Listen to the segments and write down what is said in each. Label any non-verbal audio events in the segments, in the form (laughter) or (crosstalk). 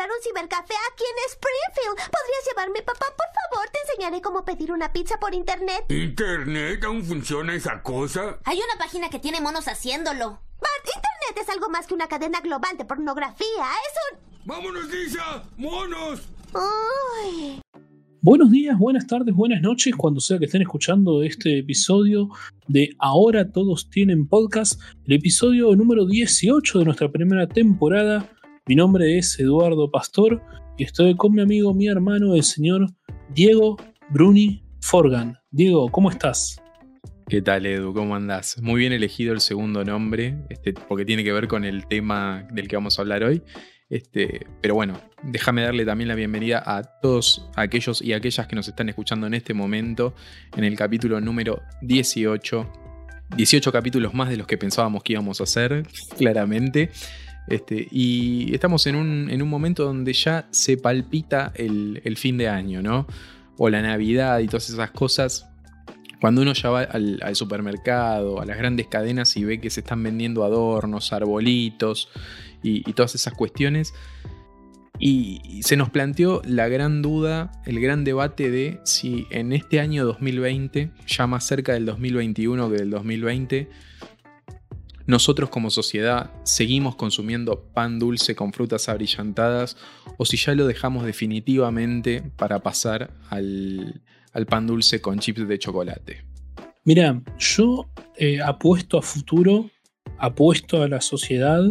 inaugurar un cibercafé aquí en Springfield. ¿Podrías llevarme, papá? Por favor, te enseñaré cómo pedir una pizza por internet. ¿Internet? ¿Aún funciona esa cosa? Hay una página que tiene monos haciéndolo. Bart, internet es algo más que una cadena global de pornografía. Es un... ¡Vámonos, Lisa! ¡Monos! Uy. Buenos días, buenas tardes, buenas noches, cuando sea que estén escuchando este episodio de Ahora Todos Tienen Podcast, el episodio número 18 de nuestra primera temporada. Mi nombre es Eduardo Pastor y estoy con mi amigo, mi hermano, el señor Diego Bruni Forgan. Diego, ¿cómo estás? ¿Qué tal, Edu? ¿Cómo andás? Muy bien elegido el segundo nombre, este, porque tiene que ver con el tema del que vamos a hablar hoy. Este, pero bueno, déjame darle también la bienvenida a todos aquellos y aquellas que nos están escuchando en este momento en el capítulo número 18. 18 capítulos más de los que pensábamos que íbamos a hacer, claramente. Este, y estamos en un, en un, momento donde ya se palpita el, el, fin de año, ¿no? O la Navidad y todas esas cosas. Cuando uno ya va al, supermercado, a las grandes cadenas y ve que se están vendiendo adornos, arbolitos y, y todas esas cuestiones. Y, y, se nos planteó la gran duda, el gran debate de si en este año 2020, ya más cerca del 2021 que del 2020, nosotros como sociedad seguimos consumiendo pan dulce con frutas abrillantadas o si ya lo dejamos definitivamente para pasar al, pan dulce con chips de chocolate. Mira, yo eh, apuesto a futuro, apuesto a la sociedad,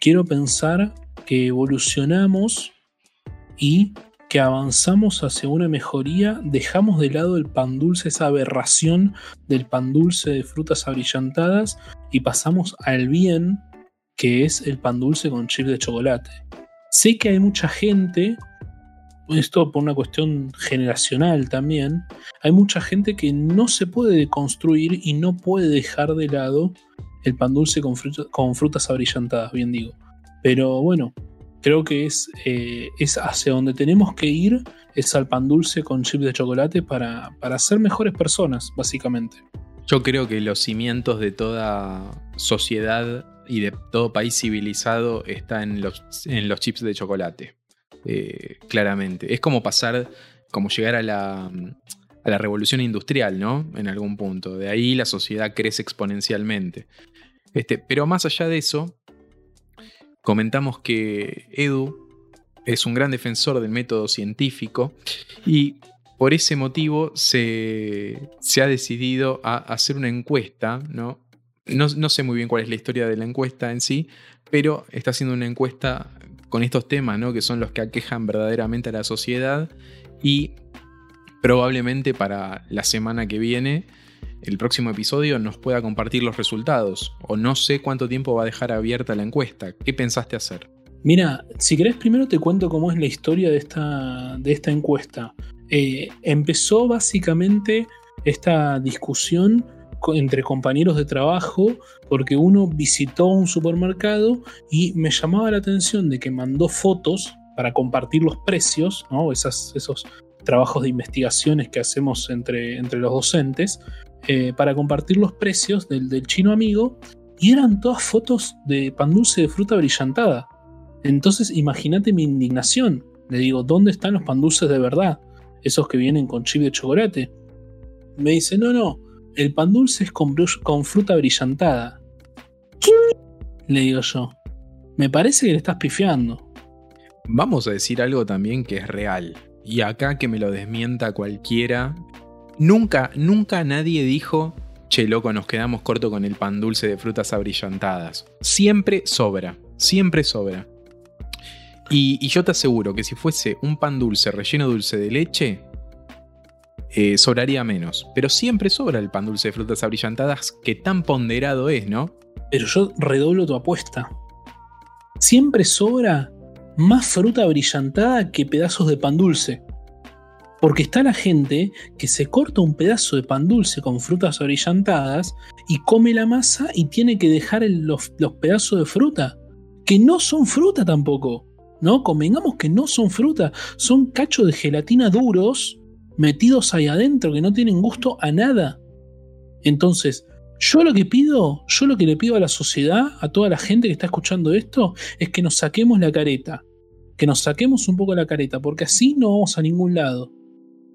quiero pensar que evolucionamos y que avanzamos hacia una mejoría, dejamos de lado el pan dulce, esa aberración del pan dulce de frutas abrillantadas y pasamos al bien que es el pan dulce con chip de chocolate. Sé que hay mucha gente, esto por una cuestión generacional también, hay mucha gente que no se puede deconstruir y no puede dejar de lado el pan dulce con, con frutas abrillantadas, bien digo. Pero bueno, creo que es, eh, es, hacia donde tenemos que ir, es al pan dulce con chip de chocolate para, para ser mejores personas, básicamente. Yo creo que los cimientos de toda sociedad y de todo país civilizado está en los, en los chips de chocolate. Eh, claramente. Es como pasar, como llegar a la, a la revolución industrial, ¿no? En algún punto. De ahí la sociedad crece exponencialmente. Este, pero más allá de eso, comentamos que Edu es un gran defensor del método científico y por ese motivo se, se ha decidido a hacer una encuesta, ¿no? ¿no? No sé muy bien cuál es la historia de la encuesta en sí, pero está haciendo una encuesta con estos temas, ¿no? Que son los que aquejan verdaderamente a la sociedad y probablemente para la semana que viene el próximo episodio nos pueda compartir los resultados. O no sé cuánto tiempo va a dejar abierta la encuesta. ¿Qué pensaste hacer? Mira, si querés primero te cuento cómo es la historia de esta, de esta encuesta. Eh, empezó básicamente esta discusión entre compañeros de trabajo porque uno visitó un supermercado y me llamaba la atención de que mandó fotos para compartir los precios, ¿no? Esas, esos trabajos de investigaciones que hacemos entre, entre los docentes, eh, para compartir los precios del, del, chino amigo y eran todas fotos de pan dulce de fruta brillantada. Entonces imagínate mi indignación. Le digo, ¿dónde están los pan dulces de verdad? Esos que vienen con chip de chocolate. Me dice, no, no, el pan dulce es con, con fruta brillantada. ¿Qué? Le digo yo. Me parece que le estás pifiando. Vamos a decir algo también que es real. Y acá que me lo desmienta cualquiera Nunca, nunca nadie dijo, che, loco, nos quedamos corto con el pan dulce de frutas abrillantadas. Siempre sobra, siempre sobra. Y, yo te aseguro que si fuese un pan dulce relleno dulce de leche, eh, sobraría menos. Pero siempre sobra el pan dulce de frutas abrillantadas, que tan ponderado es, ¿no? Pero yo redoblo tu apuesta. Siempre sobra más fruta brillantada que pedazos de pan dulce. Porque está la gente que se corta un pedazo de pan dulce con frutas abrillantadas y come la masa y tiene que dejar los, los, pedazos de fruta, que no son fruta tampoco. ¿No? Convengamos que no son fruta, son cachos de gelatina duros metidos ahí adentro que no tienen gusto a nada. Entonces, yo lo que pido, yo lo que le pido a la sociedad, a toda la gente que está escuchando esto, es que nos saquemos la careta que nos saquemos un poco la careta, porque así no vamos a ningún lado.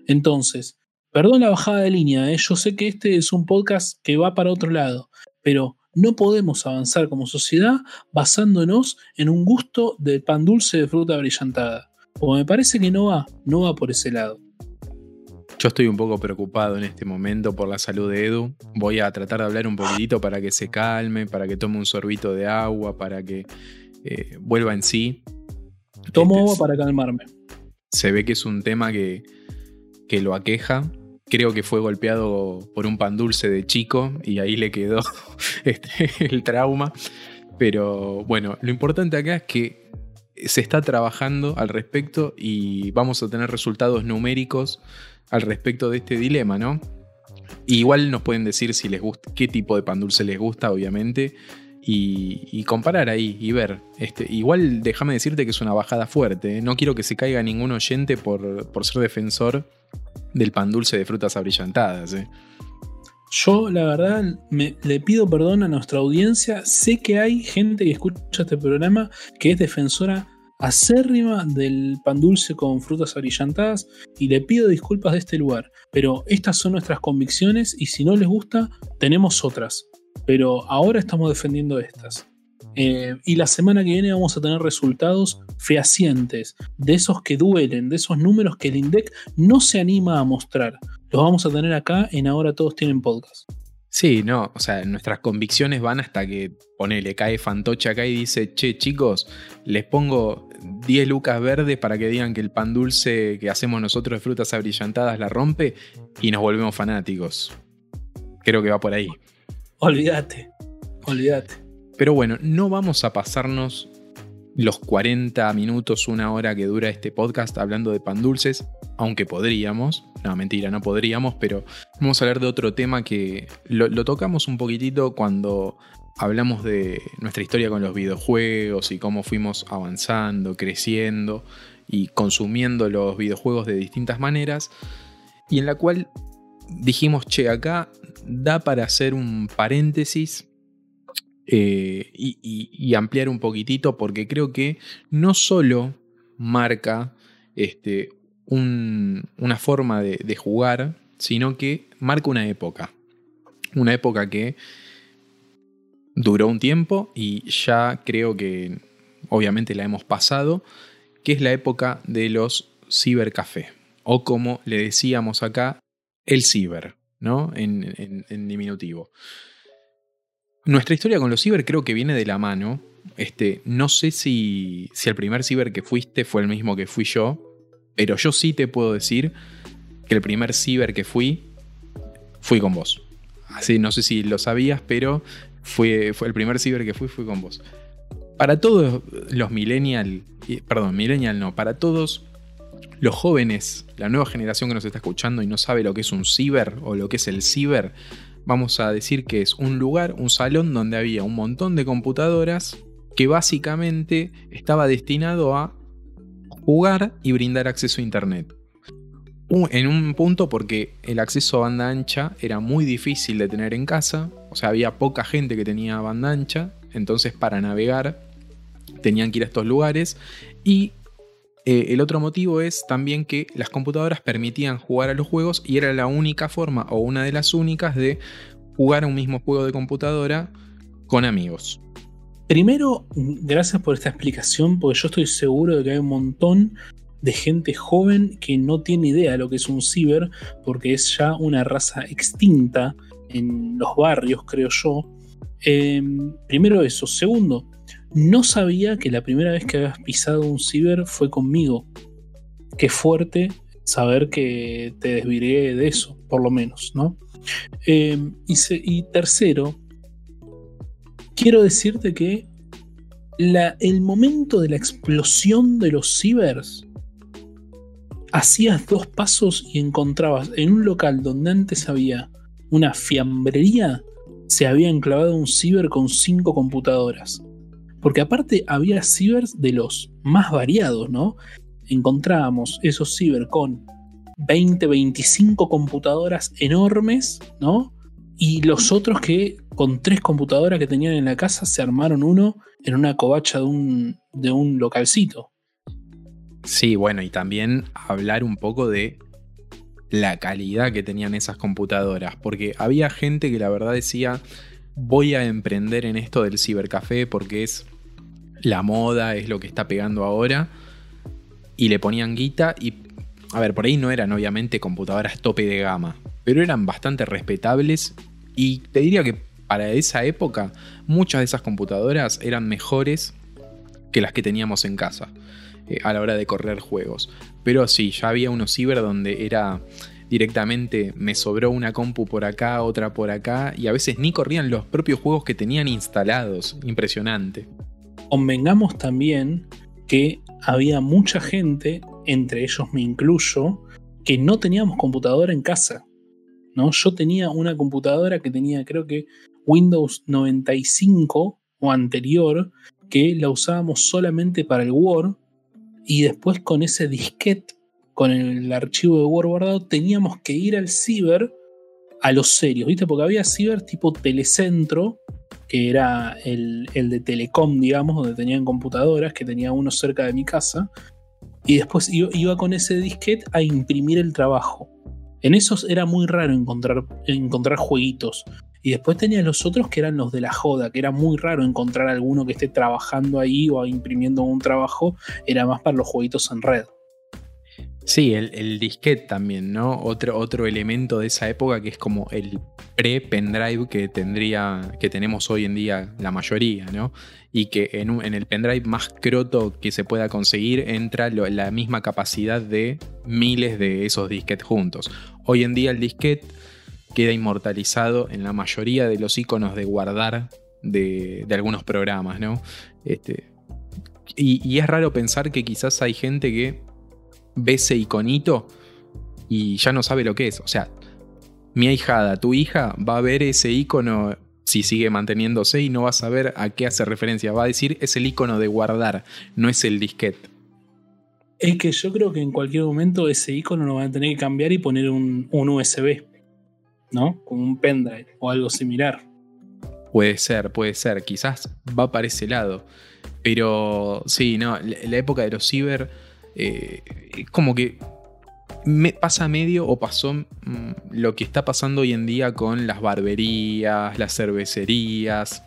Entonces, perdón la bajada de línea, ¿eh? yo sé que este es un podcast que va para otro lado, pero no podemos avanzar como sociedad basándonos en un gusto de pan dulce de fruta brillantada. O me parece que no va, no va por ese lado. Yo estoy un poco preocupado en este momento por la salud de Edu. Voy a tratar de hablar un poquitito para que se calme, para que tome un sorbito de agua, para que eh, vuelva en sí. Tomo Este, agua para calmarme. Se ve que es un tema que, que lo aqueja. Creo que fue golpeado por un pan dulce de chico y ahí le quedó (laughs) este, el trauma. Pero bueno, lo importante acá es que se está trabajando al respecto y vamos a tener resultados numéricos al respecto de este dilema, ¿no? Igual nos pueden decir si les gusta, qué tipo de pan dulce les gusta, obviamente, y, y comparar ahí y ver. Este, igual déjame decirte que es una bajada fuerte. ¿eh? No quiero que se caiga ningún oyente por, por ser defensor del pan dulce de frutas abrillantadas. ¿eh? Yo, la verdad, le pido perdón a nuestra audiencia. Sé que hay gente que escucha este programa que es defensora acérrima del pan dulce con frutas abrillantadas y le pido disculpas de este lugar. Pero estas son nuestras convicciones y si no les gusta, tenemos otras. Pero ahora estamos defendiendo estas. Eh, y la semana que viene vamos a tener resultados fehacientes, de esos que duelen, de esos números que el INDEC no se anima a mostrar. Los vamos a tener acá en Ahora Todos Tienen Podcast. Sí, no, o sea, nuestras convicciones van hasta que, ponele, cae Fantoche acá y dice, che, chicos, les pongo 10 lucas verdes para que digan que el pan dulce que hacemos nosotros de frutas abrillantadas la rompe y nos volvemos fanáticos. Creo que va por ahí. Olvídate, olvídate. Pero bueno, no vamos a pasarnos los 40 minutos, una hora que dura este podcast hablando de pan dulces, aunque podríamos. No, mentira, no podríamos, pero vamos a hablar de otro tema que lo, lo tocamos un poquitito cuando hablamos de nuestra historia con los videojuegos y cómo fuimos avanzando, creciendo y consumiendo los videojuegos de distintas maneras. Y en la cual dijimos, che, acá da para hacer un paréntesis eh, y, ampliar un poquitito porque creo que no solo marca este, un- una forma de, de jugar, sino que marca una época. Una época que duró un tiempo y ya creo que obviamente la hemos pasado, que es la época de los cibercafé, o como le decíamos acá, el ciber, ¿no? En, en- en diminutivo. Nuestra historia con los ciber creo que viene de la mano. Este, no sé si, si el primer ciber que fuiste fue el mismo que fui yo, pero yo sí te puedo decir que el primer ciber que fui, fui con vos. Así, no sé si lo sabías, pero fue, fue el primer ciber que fui, fui con vos. Para todos los millennial, perdón, millennial no, para todos los jóvenes, la nueva generación que nos está escuchando y no sabe lo que es un ciber o lo que es el ciber, vamos a decir que es un lugar, un salón donde había un montón de computadoras que básicamente estaba destinado a jugar y brindar acceso a internet. En un punto porque el acceso a banda ancha era muy difícil de tener en casa, o sea, había poca gente que tenía banda ancha, entonces para navegar tenían que ir a estos lugares y eh, el otro motivo es también que las computadoras permitían jugar a los juegos y era la única forma o una de las únicas de jugar a un mismo juego de computadora con amigos. Primero, gracias por esta explicación, porque yo estoy seguro de que hay un montón de gente joven que no tiene idea de lo que es un ciber, porque es ya una raza extinta en los barrios, creo yo. Eh, primero eso. Segundo, no sabía que la primera vez que habías pisado un ciber fue conmigo. Qué fuerte saber que te desvirgué de eso, por lo menos, ¿no? Eh, y, tercero, quiero decirte que el momento de la explosión de los cibers, hacías dos pasos y encontrabas en un local donde antes había una fiambrería, se había enclavado un ciber con cinco computadoras. Porque aparte había cibers de los más variados, ¿no? Encontrábamos esos ciber con 20, 25 computadoras enormes, ¿no? Y los otros que con tres computadoras que tenían en la casa se armaron uno en una covacha de un, de un localcito. Sí, bueno, y también hablar un poco de la calidad que tenían esas computadoras, porque había gente que la verdad decía, voy a emprender en esto del cibercafé porque es la moda, es lo que está pegando ahora, y le ponían guita y, a ver, por ahí no eran obviamente computadoras tope de gama, pero eran bastante respetables y te diría que para esa época muchas de esas computadoras eran mejores que las que teníamos en casa eh, a la hora de correr juegos. Pero sí, ya había unos ciber donde era directamente me sobró una compu por acá, otra por acá, y a veces ni corrían los propios juegos que tenían instalados. Impresionante. Convengamos también que había mucha gente, entre ellos me incluyo, que no teníamos computadora en casa. ¿no? Yo tenía una computadora que tenía creo que Windows 95 o anterior, que la usábamos solamente para el Word, y después con ese disquete, con el archivo de Word guardado, teníamos que ir al ciber a los serios, ¿viste? Porque había ciber tipo telecentro, que era el, el de Telecom, digamos, donde tenían computadoras, que tenía uno cerca de mi casa, y después iba, con ese disquete a imprimir el trabajo. En esos era muy raro encontrar, encontrar jueguitos. Y después tenía los otros que eran los de la joda, que era muy raro encontrar alguno que esté trabajando ahí o imprimiendo un trabajo, era más para los jueguitos en red. Sí, el, disquete también, ¿no? Otro, otro elemento de esa época que es como el pre-pendrive que tendría, que tenemos hoy en día la mayoría, ¿no? Y que en, el pendrive más croto que se pueda conseguir entra la misma capacidad de miles de esos disquetes juntos. Hoy en día el disquete queda inmortalizado en la mayoría de los iconos de guardar de, algunos programas, ¿no? Este, y es raro pensar que quizás hay gente que ve ese iconito y ya no sabe lo que es. O sea, mi ahijada, tu hija, va a ver ese icono si sigue manteniéndose y no va a saber a qué hace referencia. Va a decir es el icono de guardar, no es el disquete. Es que yo creo que en cualquier momento ese icono lo van a tener que cambiar y poner un, USB, ¿no? Como un pendrive o algo similar. Puede ser, puede ser. Quizás va para ese lado. Pero sí, no, la época de los ciber eh, como que me pasa medio o pasó mm, lo que está pasando hoy en día con las barberías, las cervecerías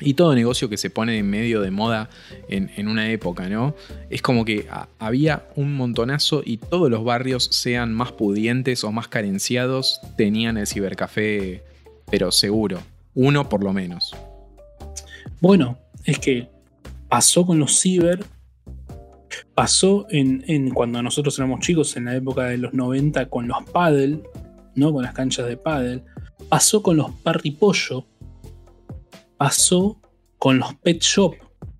y todo negocio que se pone en medio de moda en, una época, ¿no? Es como que había un montonazo y todos los barrios, sean más pudientes o más carenciados, tenían el cibercafé, pero seguro, uno por lo menos. Bueno, es que pasó con los ciber Pasó en, cuando nosotros éramos chicos, en la época de los 90, con los paddle, ¿no? Con las canchas de paddle. Pasó con los parripollo. Pasó con los pet shop.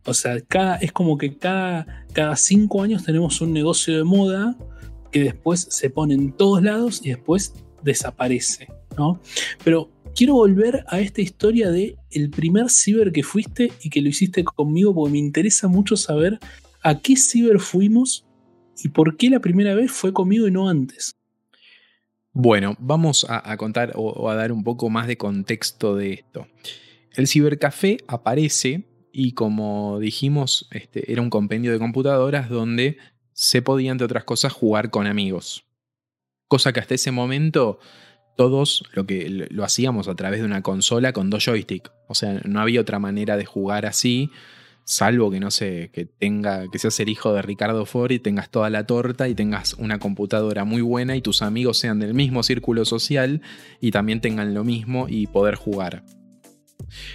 O sea, cada, es como que cada, cada cinco años tenemos un negocio de moda que después se pone en todos lados y después desaparece, ¿no? Pero quiero volver a esta historia de el primer ciber que fuiste y que lo hiciste conmigo porque me interesa mucho saber a qué ciber fuimos y por qué la primera vez fue conmigo y no antes. Bueno, vamos a, contar o, a dar un poco más de contexto de esto. El cibercafé aparece y como dijimos, este, era un compendio de computadoras donde se podía, entre otras cosas, jugar con amigos. Cosa que hasta ese momento todos lo, que, lo hacíamos a través de una consola con dos joysticks. O sea, no había otra manera de jugar así salvo que no sé, que tenga, que seas el hijo de Ricardo Ford y tengas toda la torta y tengas una computadora muy buena y tus amigos sean del mismo círculo social y también tengan lo mismo y poder jugar.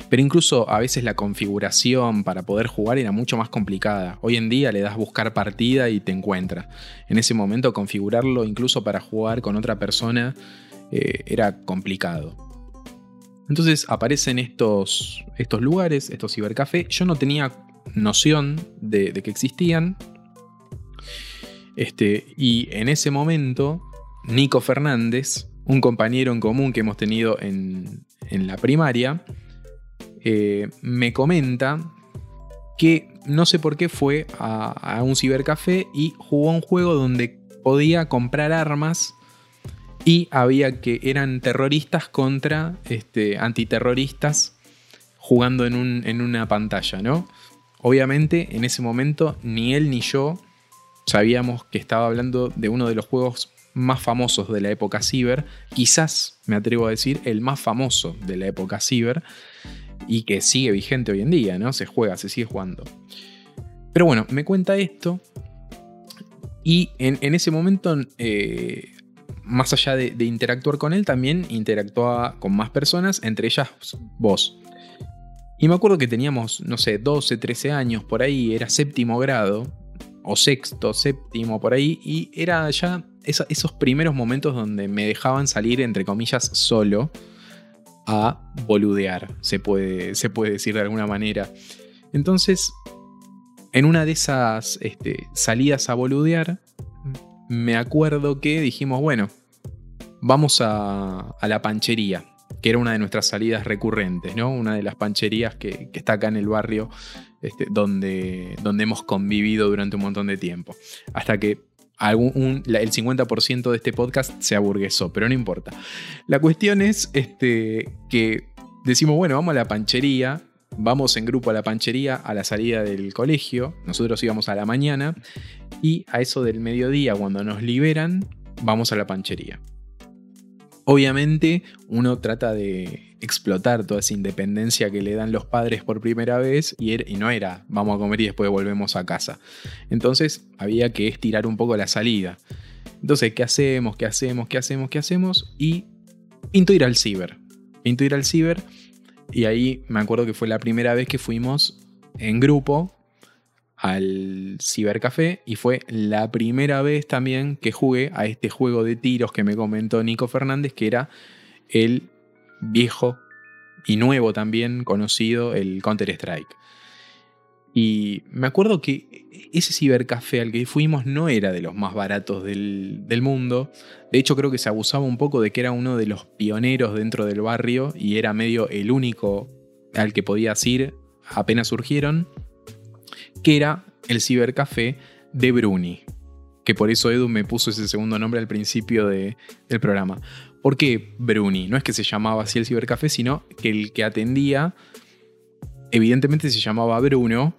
Pero incluso a veces la configuración para poder jugar era mucho más complicada. Hoy en día le das buscar partida y te encuentra. En ese momento configurarlo incluso para jugar con otra persona eh, era complicado. Entonces aparecen estos, estos lugares, estos cibercafés. Yo no tenía noción de, que existían. Este, y en ese momento, Nico Fernández, un compañero en común que hemos tenido en, la primaria, eh, me comenta que no sé por qué fue a, a un cibercafé y jugó un juego donde podía comprar armas y había que eran terroristas contra este, antiterroristas jugando en, un, en una pantalla, ¿no? Obviamente en ese momento ni él ni yo sabíamos que estaba hablando de uno de los juegos más famosos de la época ciber, quizás me atrevo a decir el más famoso de la época ciber y que sigue vigente hoy en día, ¿no? Se juega, se sigue jugando. Pero bueno, me cuenta esto y en, ese momento, eh, más allá de, interactuar con él, también interactuaba con más personas, entre ellas vos. Y me acuerdo que teníamos, no sé, 12, 13 años por ahí, era séptimo grado, o sexto, séptimo, por ahí, y era ya esos primeros momentos donde me dejaban salir, entre comillas, solo a boludear, se puede, se puede decir de alguna manera. Entonces, en una de esas este, salidas a boludear, me acuerdo que dijimos, bueno, vamos a, la panchería, que era una de nuestras salidas recurrentes, ¿no? Una de las pancherías que, está acá en el barrio este, donde, donde hemos convivido durante un montón de tiempo. Hasta que el 50% de este podcast se aburguesó, pero no importa. La cuestión es este, que decimos, bueno, vamos a la panchería, vamos en grupo a la panchería a la salida del colegio, nosotros íbamos a la mañana, y a eso del mediodía, cuando nos liberan, vamos a la panchería. Obviamente uno trata de explotar toda esa independencia que le dan los padres por primera vez y, er, no era vamos a comer y después volvemos a casa. Entonces había que estirar un poco la salida. Entonces, ¿qué hacemos? ¿Qué hacemos? ¿Qué hacemos? ¿Qué hacemos? Y pinto ir al ciber. Pinto ir al ciber y ahí me acuerdo que fue la primera vez que fuimos en grupo al cibercafé y fue la primera vez también que jugué a este juego de tiros que me comentó Nico Fernández, que era el viejo y nuevo también conocido, el Counter-Strike. Y me acuerdo que ese cibercafé al que fuimos no era de los más baratos del, del, mundo. De hecho, creo que se abusaba un poco de que era uno de los pioneros dentro del barrio y era medio el único al que podías ir apenas surgieron que era el cibercafé de Bruni. Que por eso Edu me puso ese segundo nombre al principio del programa. ¿Por qué Bruni? No es que se llamaba así el cibercafé, sino que el que atendía, evidentemente se llamaba Bruno,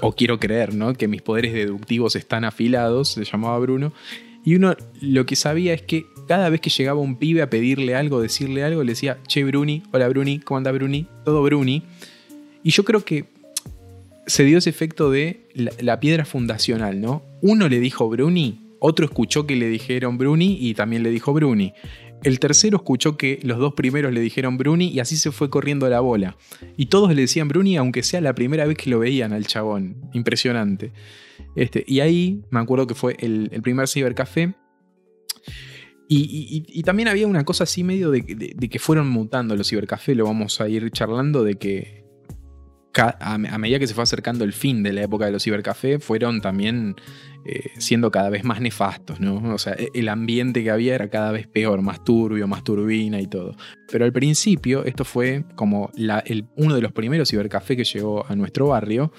o quiero creer, ¿no? Que mis poderes deductivos están afilados, se llamaba Bruno. Y uno lo que sabía es que cada vez que llegaba un pibe a pedirle algo, decirle algo, le decía, che Bruni, hola Bruni, ¿cómo anda Bruni? Todo Bruni. Y yo creo que se dio ese efecto de la, piedra fundacional, ¿no? Uno le dijo Bruni, otro escuchó que le dijeron Bruni y también le dijo Bruni. El tercero escuchó que los dos primeros le dijeron Bruni y así se fue corriendo la bola. Y todos le decían Bruni, aunque sea la primera vez que lo veían al chabón. Impresionante. Este, y ahí me acuerdo que fue el, primer cibercafé. Y, también había una cosa así medio de, de, que fueron mutando los cibercafés, lo vamos a ir charlando, de que a, medida que se fue acercando el fin de la época de los cibercafés, fueron también eh, siendo cada vez más nefastos, ¿no? O sea, e, el ambiente que había era cada vez peor, más turbio, más turbina y todo. Pero al principio, esto fue como uno de los primeros cibercafés que llegó a nuestro barrio.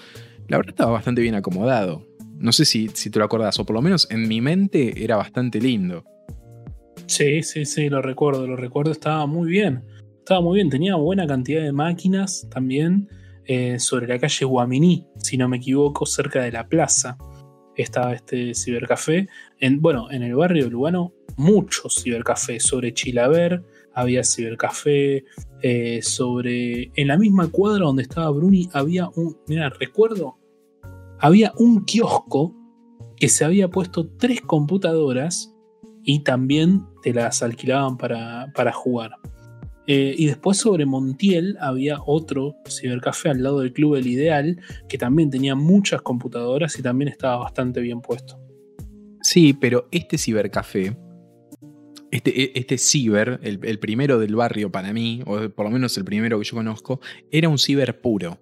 La verdad estaba bastante bien acomodado. No sé si, si te lo acordás, o por lo menos en mi mente era bastante lindo. Sí, sí, sí, lo recuerdo, lo recuerdo, estaba muy bien. Estaba muy bien, tenía buena cantidad de máquinas también. Eh, sobre la calle Guaminí, si no me equivoco, cerca de la plaza. Estaba este cibercafé. En, bueno, en el barrio Lugano, muchos cibercafés. Sobre Chilaver había cibercafé. Eh, sobre. En la misma cuadra donde estaba Bruni había un. Mira, recuerdo. Había un kiosco que se había puesto tres computadoras y también te las alquilaban para, para jugar. Eh, y después sobre Montiel había otro cibercafé al lado del Club El Ideal, que también tenía muchas computadoras y también estaba bastante bien puesto. Sí, pero este cibercafé, este, e, este ciber, el, primero del barrio para mí, o por lo menos el primero que yo conozco, era un ciber puro.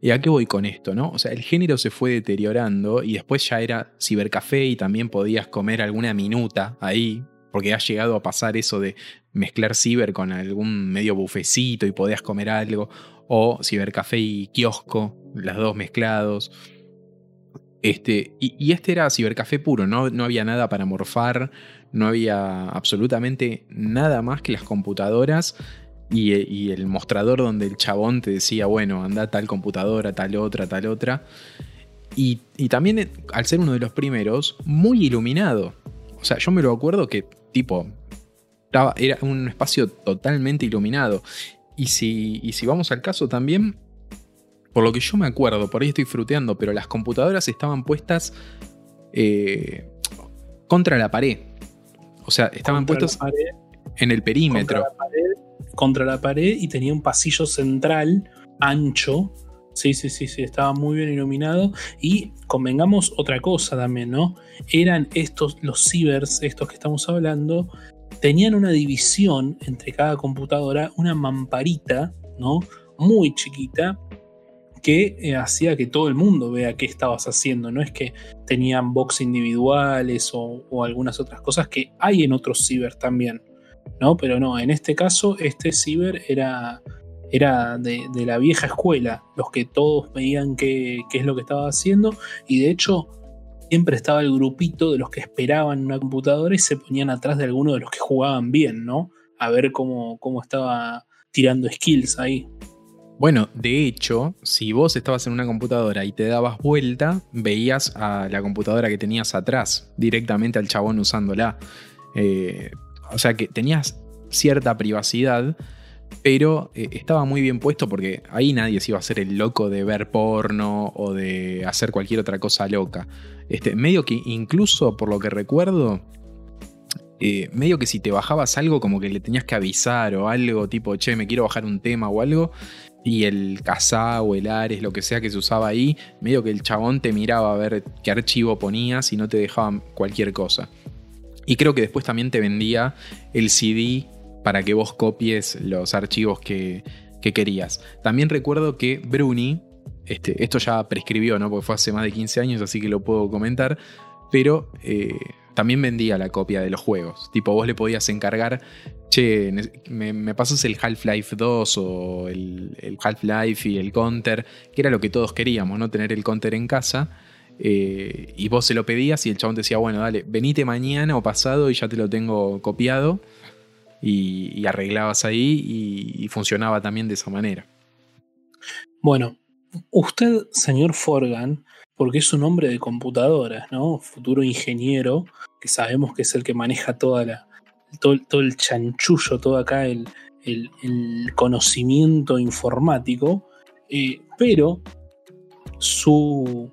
¿Y a qué voy con esto? No? O sea, el género se fue deteriorando y después ya era cibercafé y también podías comer alguna minuta ahí, porque ha llegado a pasar eso de mezclar ciber con algún medio bufecito y podías comer algo, o cibercafé y kiosco, las dos mezclados. Este, y, este era cibercafé puro, ¿no? no había nada para morfar, no había absolutamente nada más que las computadoras y, y, el mostrador donde el chabón te decía, bueno, anda tal computadora, tal otra, tal otra. y, y también, eh, al ser uno de los primeros, muy iluminado. O sea, yo me lo acuerdo que, tipo, estaba- era un espacio totalmente iluminado. Y si, y si vamos al caso también, por lo que yo me acuerdo, por ahí estoy fruteando, pero las computadoras estaban puestas eh, contra la pared. O sea, estaban Contra pared, en el contra perímetro. la pared, contra la pared y tenía un pasillo central ancho. Sí, sí, sí, sí, estaba muy bien iluminado. Y convengamos otra cosa también, ¿no? Eran estos, los cibers, estos que estamos hablando, tenían una división entre cada computadora, una mamparita, ¿no? Muy chiquita, que eh, hacía que todo el mundo vea qué estabas haciendo. No es que tenían box individuales o, o algunas otras cosas que hay en otros ciber también. ¿no? Pero no, en este caso, este ciber era, era de, de la vieja escuela, los que todos veían qué, qué es lo que estaba haciendo, y de hecho, siempre estaba el grupito de los que esperaban una computadora y se ponían atrás de alguno de los que jugaban bien, ¿no? A ver cómo, cómo estaba tirando skills ahí. Bueno, de hecho, si vos estabas en una computadora y te dabas vuelta, veías a la computadora que tenías atrás, directamente al chabón usándola. Eh, o sea que tenías cierta privacidad, pero eh, estaba muy bien puesto porque ahí nadie se iba a hacer el loco de ver porno o de hacer cualquier otra cosa loca. Este, medio que incluso, por lo que recuerdo, eh, medio que si te bajabas algo como que le tenías que avisar o algo tipo, che, me quiero bajar un tema o algo, y el Kazaa o el Ares, lo que sea que se usaba ahí, medio que el chabón te miraba a ver qué archivo ponías y no te dejaban cualquier cosa. Y creo que después también te vendía el CD para que vos copies los archivos que, que querías. También recuerdo que Bruni, este, esto ya prescribió, ¿no? Porque fue hace más de 15 años, así que lo puedo comentar, pero eh, también vendía la copia de los juegos. Tipo, vos le podías encargar, che, me, pasas el Half-Life 2 o el, el Half-Life y el Counter, que era lo que todos queríamos, ¿no? Tener el Counter en casa. eh, y vos se lo pedías y el chabón te decía, bueno, dale, venite mañana o pasado y ya te lo tengo copiado. Y, arreglabas ahí y, funcionaba también de esa manera. Bueno, usted, señor Forgan, porque es un hombre de computadoras, ¿no? Futuro ingeniero, que sabemos que es el que maneja toda la, todo, el chanchullo, todo acá el, el- el conocimiento informático, eh, pero su,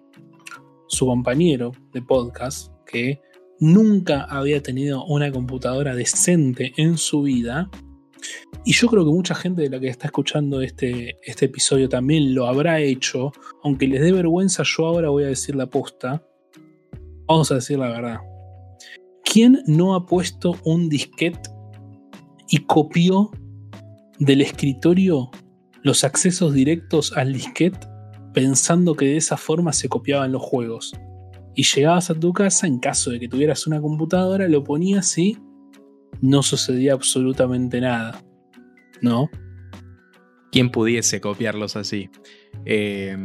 su compañero de podcast, que nunca había tenido una computadora decente en su vida, y yo creo que mucha gente de la que está escuchando este, este episodio también lo habrá hecho, aunque les dé vergüenza, yo ahora voy a decir la posta. Vamos a decir la verdad. ¿Quién no ha puesto un disquete y copió del escritorio los accesos directos al disquete pensando que de esa forma se copiaban los juegos? Y llegabas a tu casa, en caso de que tuvieras una computadora, lo ponías y no sucedía absolutamente nada. ¿No? ¿Quién pudiese copiarlos así? Eh,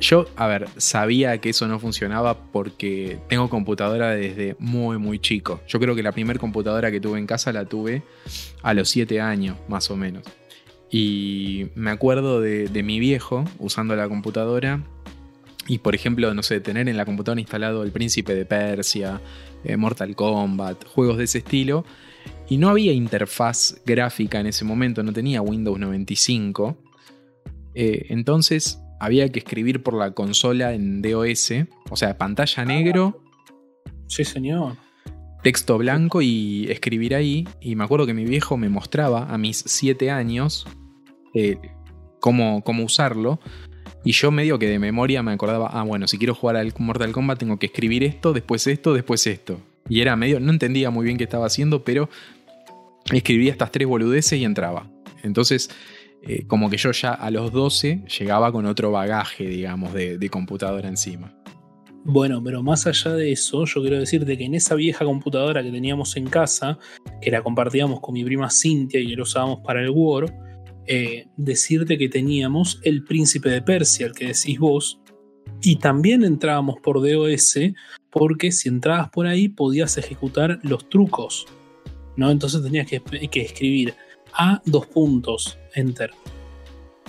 yo, a ver, sabía que eso no funcionaba porque tengo computadora desde muy, muy chico. Yo creo que la primera computadora que tuve en casa la tuve a los 7 años, más o menos. Y me acuerdo de mi viejo usando la computadora y, por ejemplo, no sé, tener en la computadora instalado El Príncipe de Persia, eh, Mortal Kombat, juegos de ese estilo. Y no había interfaz gráfica en ese momento, no tenía Windows 95. Eh, entonces había que escribir por la consola en DOS, o sea, pantalla negro, Sí, señor. texto blanco y escribir ahí. Y me acuerdo que mi viejo me mostraba a mis 7 años eh, cómo, cómo usarlo. Y yo medio que de memoria me acordaba, ah, bueno, si quiero jugar al Mortal Kombat tengo que escribir esto, después esto, después esto. Y era medio, no entendía muy bien qué estaba haciendo, pero escribía estas tres boludeces y entraba. Entonces, eh, como que yo ya a los 12 llegaba con otro bagaje, digamos, de, de computadora encima. Bueno, pero más allá de eso, yo quiero decirte que en esa vieja computadora que teníamos en casa, que la compartíamos con mi prima Cintia y que la usábamos para el Word, eh, decirte que teníamos el príncipe de Persia, el que decís vos, y también entrábamos por DOS, porque si entrabas por ahí podías ejecutar los trucos, ¿no? Entonces tenías que, escribir A dos puntos, enter,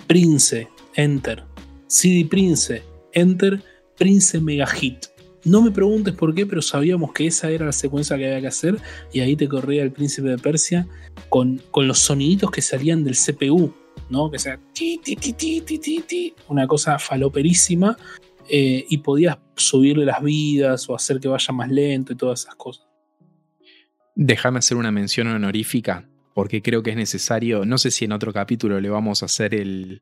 Prince, enter, CD Prince, enter, Prince Mega Hit. No me preguntes por qué, pero sabíamos que esa era la secuencia que había que hacer y ahí te corría el príncipe de Persia con, con los soniditos que salían del CPU, ¿no? Que sea ti, ti, ti, ti, ti, ti, una cosa faloperísima eh, y podías subirle las vidas o hacer que vaya más lento y todas esas cosas. Déjame hacer una mención honorífica, porque creo que es necesario, no sé si en otro capítulo le vamos a hacer el,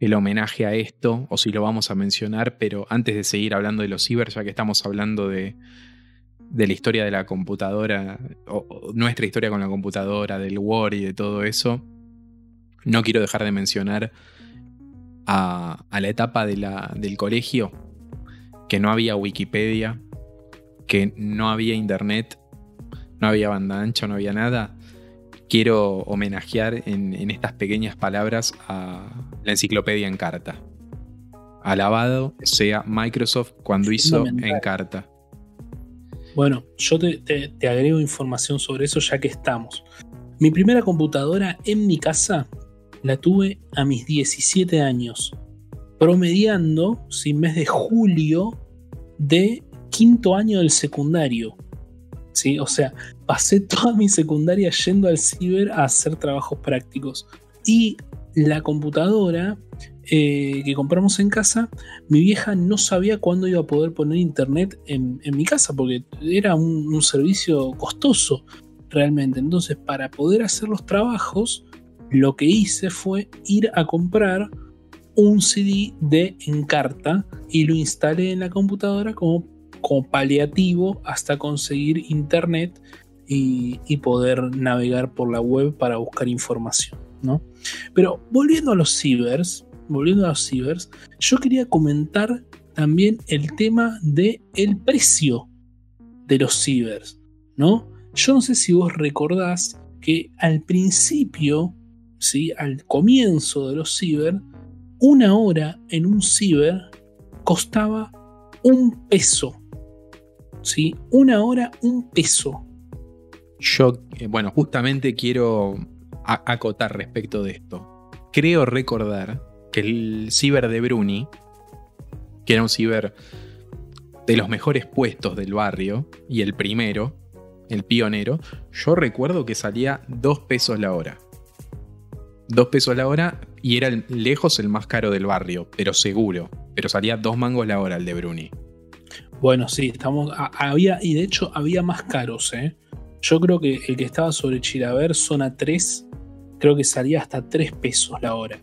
el homenaje a esto o si lo vamos a mencionar, pero antes de seguir hablando de los ciber, ya que estamos hablando de, de la historia de la computadora, o, nuestra historia con la computadora, del Word y de todo eso, no quiero dejar de mencionar a, la etapa de la, del colegio, que no había Wikipedia, que no había internet, no había banda ancha, no había nada. Quiero homenajear en, estas pequeñas palabras a la enciclopedia en carta. Alabado sea Microsoft cuando hizo en carta. Bueno, yo te, te, agrego información sobre eso ya que estamos. Mi primera computadora en mi casa la tuve a mis 17 años, promediando, sin mes de julio de quinto año del secundario. ¿sí? O sea, pasé toda mi secundaria yendo al ciber a hacer trabajos prácticos. Y la computadora eh, que compramos en casa, mi vieja no sabía cuándo iba a poder poner internet en, mi casa, porque era un, servicio costoso realmente. Entonces, para poder hacer los trabajos, lo que hice fue ir a comprar un CD de Encarta y lo instalé en la computadora como como paliativo hasta conseguir internet y, poder navegar por la web para buscar información. ¿No? Pero volviendo a los cibers, volviendo a los cibers, yo quería comentar también el tema del el precio de los cibers, ¿no? Yo no sé si vos recordás que al principio, ¿sí? al comienzo de los ciber, una hora en un ciber costaba un peso. ¿sí? Una hora, un peso. Yo, eh, bueno, justamente quiero acotar respecto de esto. Creo recordar que el ciber de Bruni, que era un ciber de los mejores puestos del barrio, y el primero, el pionero, yo recuerdo que salía dos pesos la hora. Dos pesos la hora y era lejos el más caro del barrio, pero seguro. Pero salía dos mangos la hora el de Bruni. Bueno, sí, estamos. había, y de hecho había más caros, ¿eh? Yo creo que el que estaba sobre Chilaver, zona 3, creo que salía hasta 3 pesos la hora.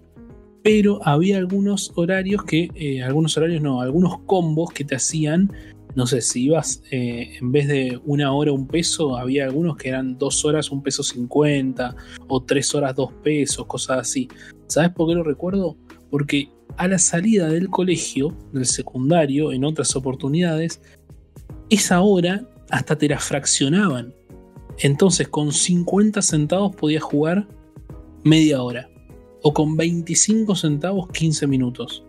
Pero había algunos horarios que, eh, algunos horarios no, algunos combos que te hacían, no sé, si ibas eh, en vez de una hora un peso, había algunos que eran dos horas un peso 50 o tres horas dos pesos, cosas así. ¿Sabes por qué lo recuerdo? Porque a la salida del colegio, del secundario, en otras oportunidades, esa hora hasta te la fraccionaban. Entonces con 50 centavos podías jugar media hora. O con 25 centavos 15 minutos.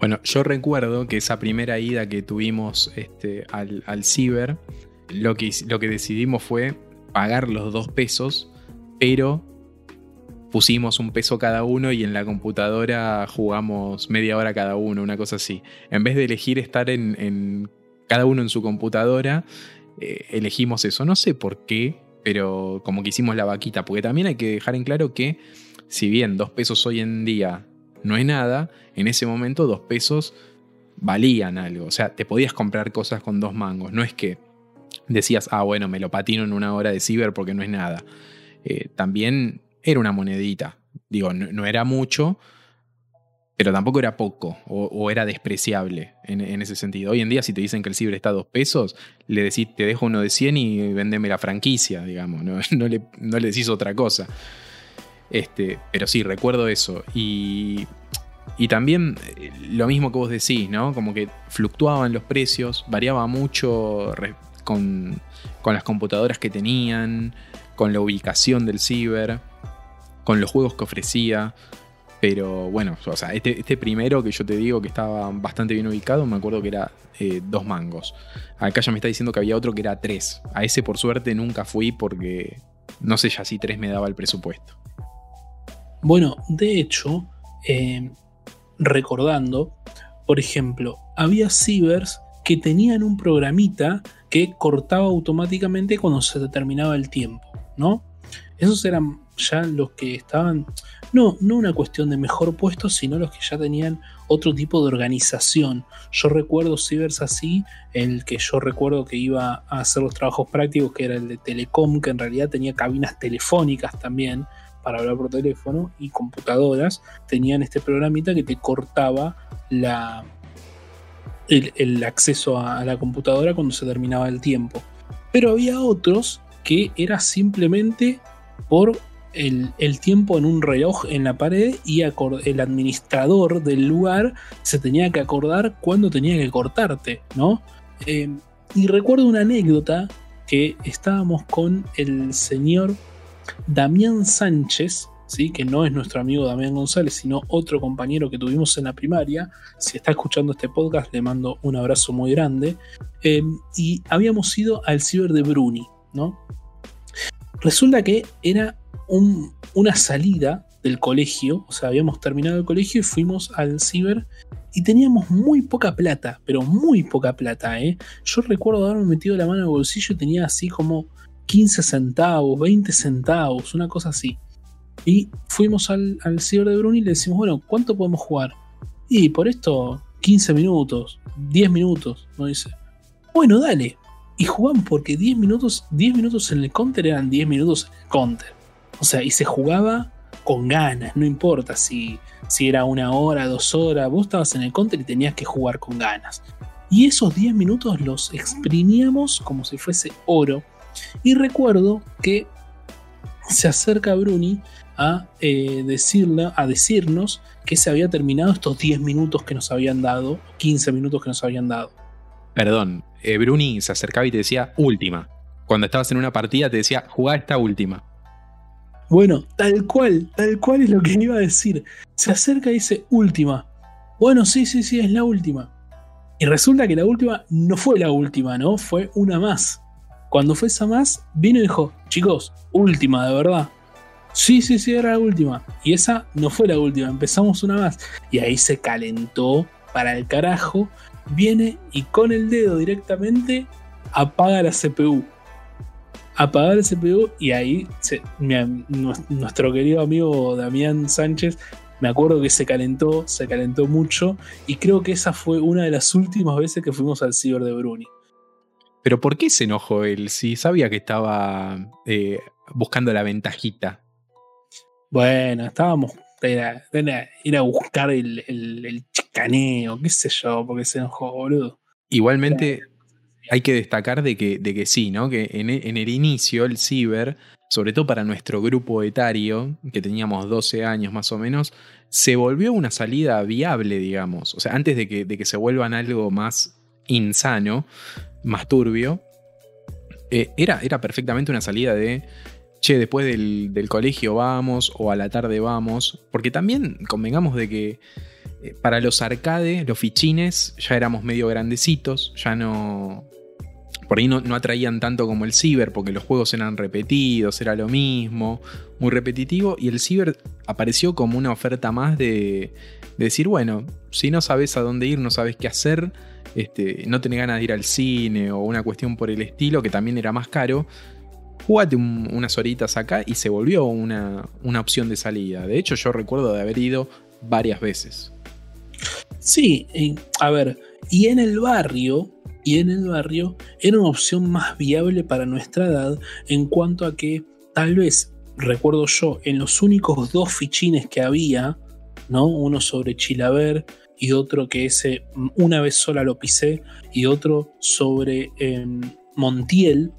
Bueno, yo recuerdo que esa primera ida que tuvimos este, al, al ciber, lo que, lo que decidimos fue pagar los dos pesos, pero pusimos un peso cada uno y en la computadora jugamos media hora cada uno, una cosa así. En vez de elegir estar en, cada uno en su computadora, eh, elegimos eso. No sé por qué, pero como que hicimos la vaquita, porque también hay que dejar en claro que si bien dos pesos hoy en día no es nada, en ese momento dos pesos valían algo. O sea, te podías comprar cosas con dos mangos. No es que decías, ah, bueno, me lo patino en una hora de ciber porque no es nada. Eh, también era una monedita. Digo, no, era mucho, pero tampoco era poco o, era despreciable en, ese sentido. Hoy en día, si te dicen que el ciber está a dos pesos, le decís, te dejo uno de 100 y vendeme la franquicia, digamos, (laughs) no, le, no le decís otra cosa. Este, pero sí, recuerdo eso. Y, y también eh, lo mismo que vos decís, ¿no? Como que fluctuaban los precios, variaba mucho con, con las computadoras que tenían, con la ubicación del ciber con los juegos que ofrecía. Pero bueno, o sea, este, este, primero que yo te digo que estaba bastante bien ubicado, me acuerdo que era eh, dos mangos. Acá ya me está diciendo que había otro que era tres. A ese por suerte nunca fui porque no sé ya si tres me daba el presupuesto. Bueno, de hecho, eh, recordando, por ejemplo, había cibers que tenían un programita que cortaba automáticamente cuando se determinaba el tiempo, ¿no? Esos eran ya los que estaban, no, no una cuestión de mejor puesto, sino los que ya tenían otro tipo de organización. Yo recuerdo cibers así, el que yo recuerdo que iba a hacer los trabajos prácticos, que era el de Telecom, que en realidad tenía cabinas telefónicas también para hablar por teléfono y computadoras, tenían este programita que te cortaba la, el, acceso a, la computadora cuando se terminaba el tiempo. Pero había otros que era simplemente por el, tiempo en un reloj en la pared y el administrador del lugar se tenía que acordar cuándo tenía que cortarte, ¿no? Eh, y recuerdo una anécdota que estábamos con el señor Damián Sánchez, que no es nuestro amigo Damián González, sino otro compañero que tuvimos en la primaria. Si está escuchando este podcast, le mando un abrazo muy grande. Em, y habíamos ido al ciber de Bruni, ¿no? Resulta que era una salida del colegio, o sea, habíamos terminado el colegio y fuimos al ciber y teníamos muy poca plata, pero muy poca plata, ¿eh? Yo recuerdo haberme metido la mano en el bolsillo y tenía así como 15 centavos, 20 centavos, una cosa así. Y fuimos al, ciber de Bruni y le decimos, bueno, ¿cuánto podemos jugar? Y por esto, 15 minutos, 10 minutos, nos dice. Bueno, dale. Y jugamos porque 10 minutos, 10 minutos en el counter eran 10 minutos en el counter. O sea, y se jugaba con ganas, no importa si, si era una hora, dos horas, vos estabas en el counter y tenías que jugar con ganas. Y esos 10 minutos los exprimíamos como si fuese oro. Y recuerdo que se acerca Bruni a, eh, a decirnos que se había terminado estos 10 minutos que nos habían dado, 15 minutos que nos habían dado. Perdón, eh, Bruni se acercaba y te decía última. Cuando estabas en una partida te decía, jugá esta última. Bueno, tal cual, tal cual es lo que iba a decir. Se acerca y dice última. Bueno, sí, sí, sí, es la última. Y resulta que la última no fue la última, ¿no? Fue una más. Cuando fue esa más, vino y dijo, chicos, última, de verdad. Sí, sí, sí, era la última. Y esa no fue la última, empezamos una más. Y ahí se calentó para el carajo. Viene y con el dedo directamente apaga la CPU. Apaga la CPU y ahí nuestro querido amigo Damián Sánchez, me acuerdo que se calentó, se calentó mucho. Y creo que esa fue una de las últimas veces que fuimos al ciber de Bruni. Pero ¿por qué se enojó él si sabía que estaba eh, buscando la ventajita? Bueno, estábamos. Era, ir a buscar el, el, chicaneo, qué sé yo, porque se enojó, boludo. Igualmente, hay que destacar de que, de que sí, ¿no? Que en, el inicio, el ciber, sobre todo para nuestro grupo etario, que teníamos 12 años más o menos, se volvió una salida viable, digamos. O sea, antes de que, de que se vuelvan algo más insano, más turbio, eh, era, era perfectamente una salida de che, después del, colegio vamos o a la tarde vamos, porque también convengamos de que eh, para los arcades, los fichines, ya éramos medio grandecitos, ya no... Por ahí no, atraían tanto como el ciber, porque los juegos eran repetidos, era lo mismo, muy repetitivo, y el ciber apareció como una oferta más de, decir, bueno, si no sabes a dónde ir, no sabes qué hacer, este, no tenés ganas de ir al cine o una cuestión por el estilo, que también era más caro, jugate unas horitas acá y se volvió una, opción de salida. De hecho, yo recuerdo de haber ido varias veces. Sí, a ver, y en el barrio, y en el barrio era una opción más viable para nuestra edad en cuanto a que tal vez, recuerdo yo, en los únicos dos fichines que había, ¿no? Uno sobre Chilaver y otro que ese una vez sola lo pisé y otro sobre em, Montiel,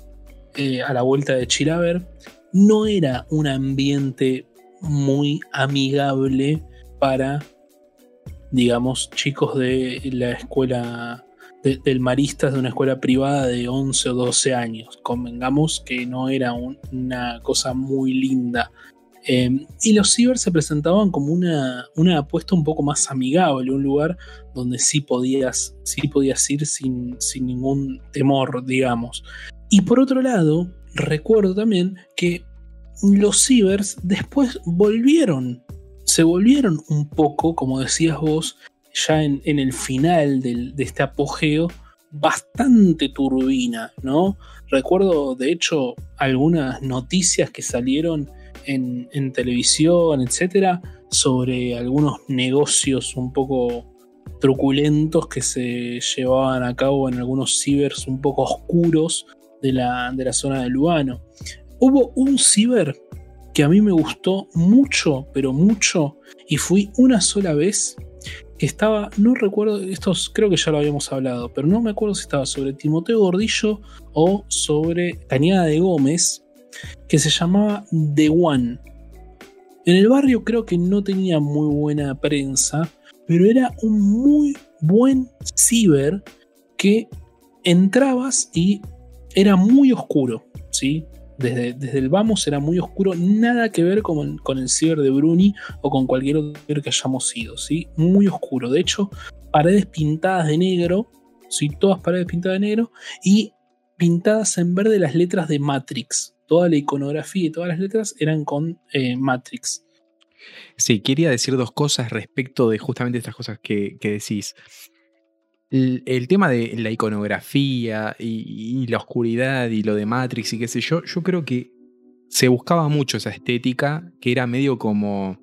eh, a la vuelta de Chilaver, no era un ambiente muy amigable para, digamos, chicos de la escuela del maristas de una escuela privada de 11 o 12 años. Convengamos que no era una cosa muy linda. Em, y los ciber se presentaban como una, una, apuesta un poco más amigable, un lugar donde sí podías, sí podías ir sin, sin ningún temor, digamos. Y por otro lado, recuerdo también que los cibers después volvieron, se volvieron un poco, como decías vos, ya en, el final de este apogeo, bastante turbina, ¿no? Recuerdo, de hecho, algunas noticias que salieron en, en televisión, etcétera, sobre algunos negocios un poco truculentos que se llevaban a cabo en algunos cibers un poco oscuros de la, de la zona de Lugano. Hubo un ciber que a mí me gustó mucho, pero mucho, y fui una sola vez estaba, no recuerdo, esto creo que ya lo habíamos hablado, pero no me acuerdo si estaba sobre Timoteo Gordillo o sobre Cañada de Gómez, que se llamaba The One. En el barrio creo que no tenía muy buena prensa, pero era un muy buen ciber que entrabas y era muy oscuro, ¿sí? Desde, desde el vamos era muy oscuro, nada que ver con, con el ciber de Bruni o con cualquier otro que hayamos ido, ¿sí? Muy oscuro. De hecho, paredes pintadas de negro, ¿sí? Todas paredes pintadas de negro y pintadas en verde las letras de Matrix. Toda la iconografía y todas las letras eran con eh, Matrix. Sí, quería decir dos cosas respecto de justamente estas cosas que decís. El, tema de la iconografía y, la oscuridad y lo de Matrix y qué sé yo, yo creo que se buscaba mucho esa estética que era medio como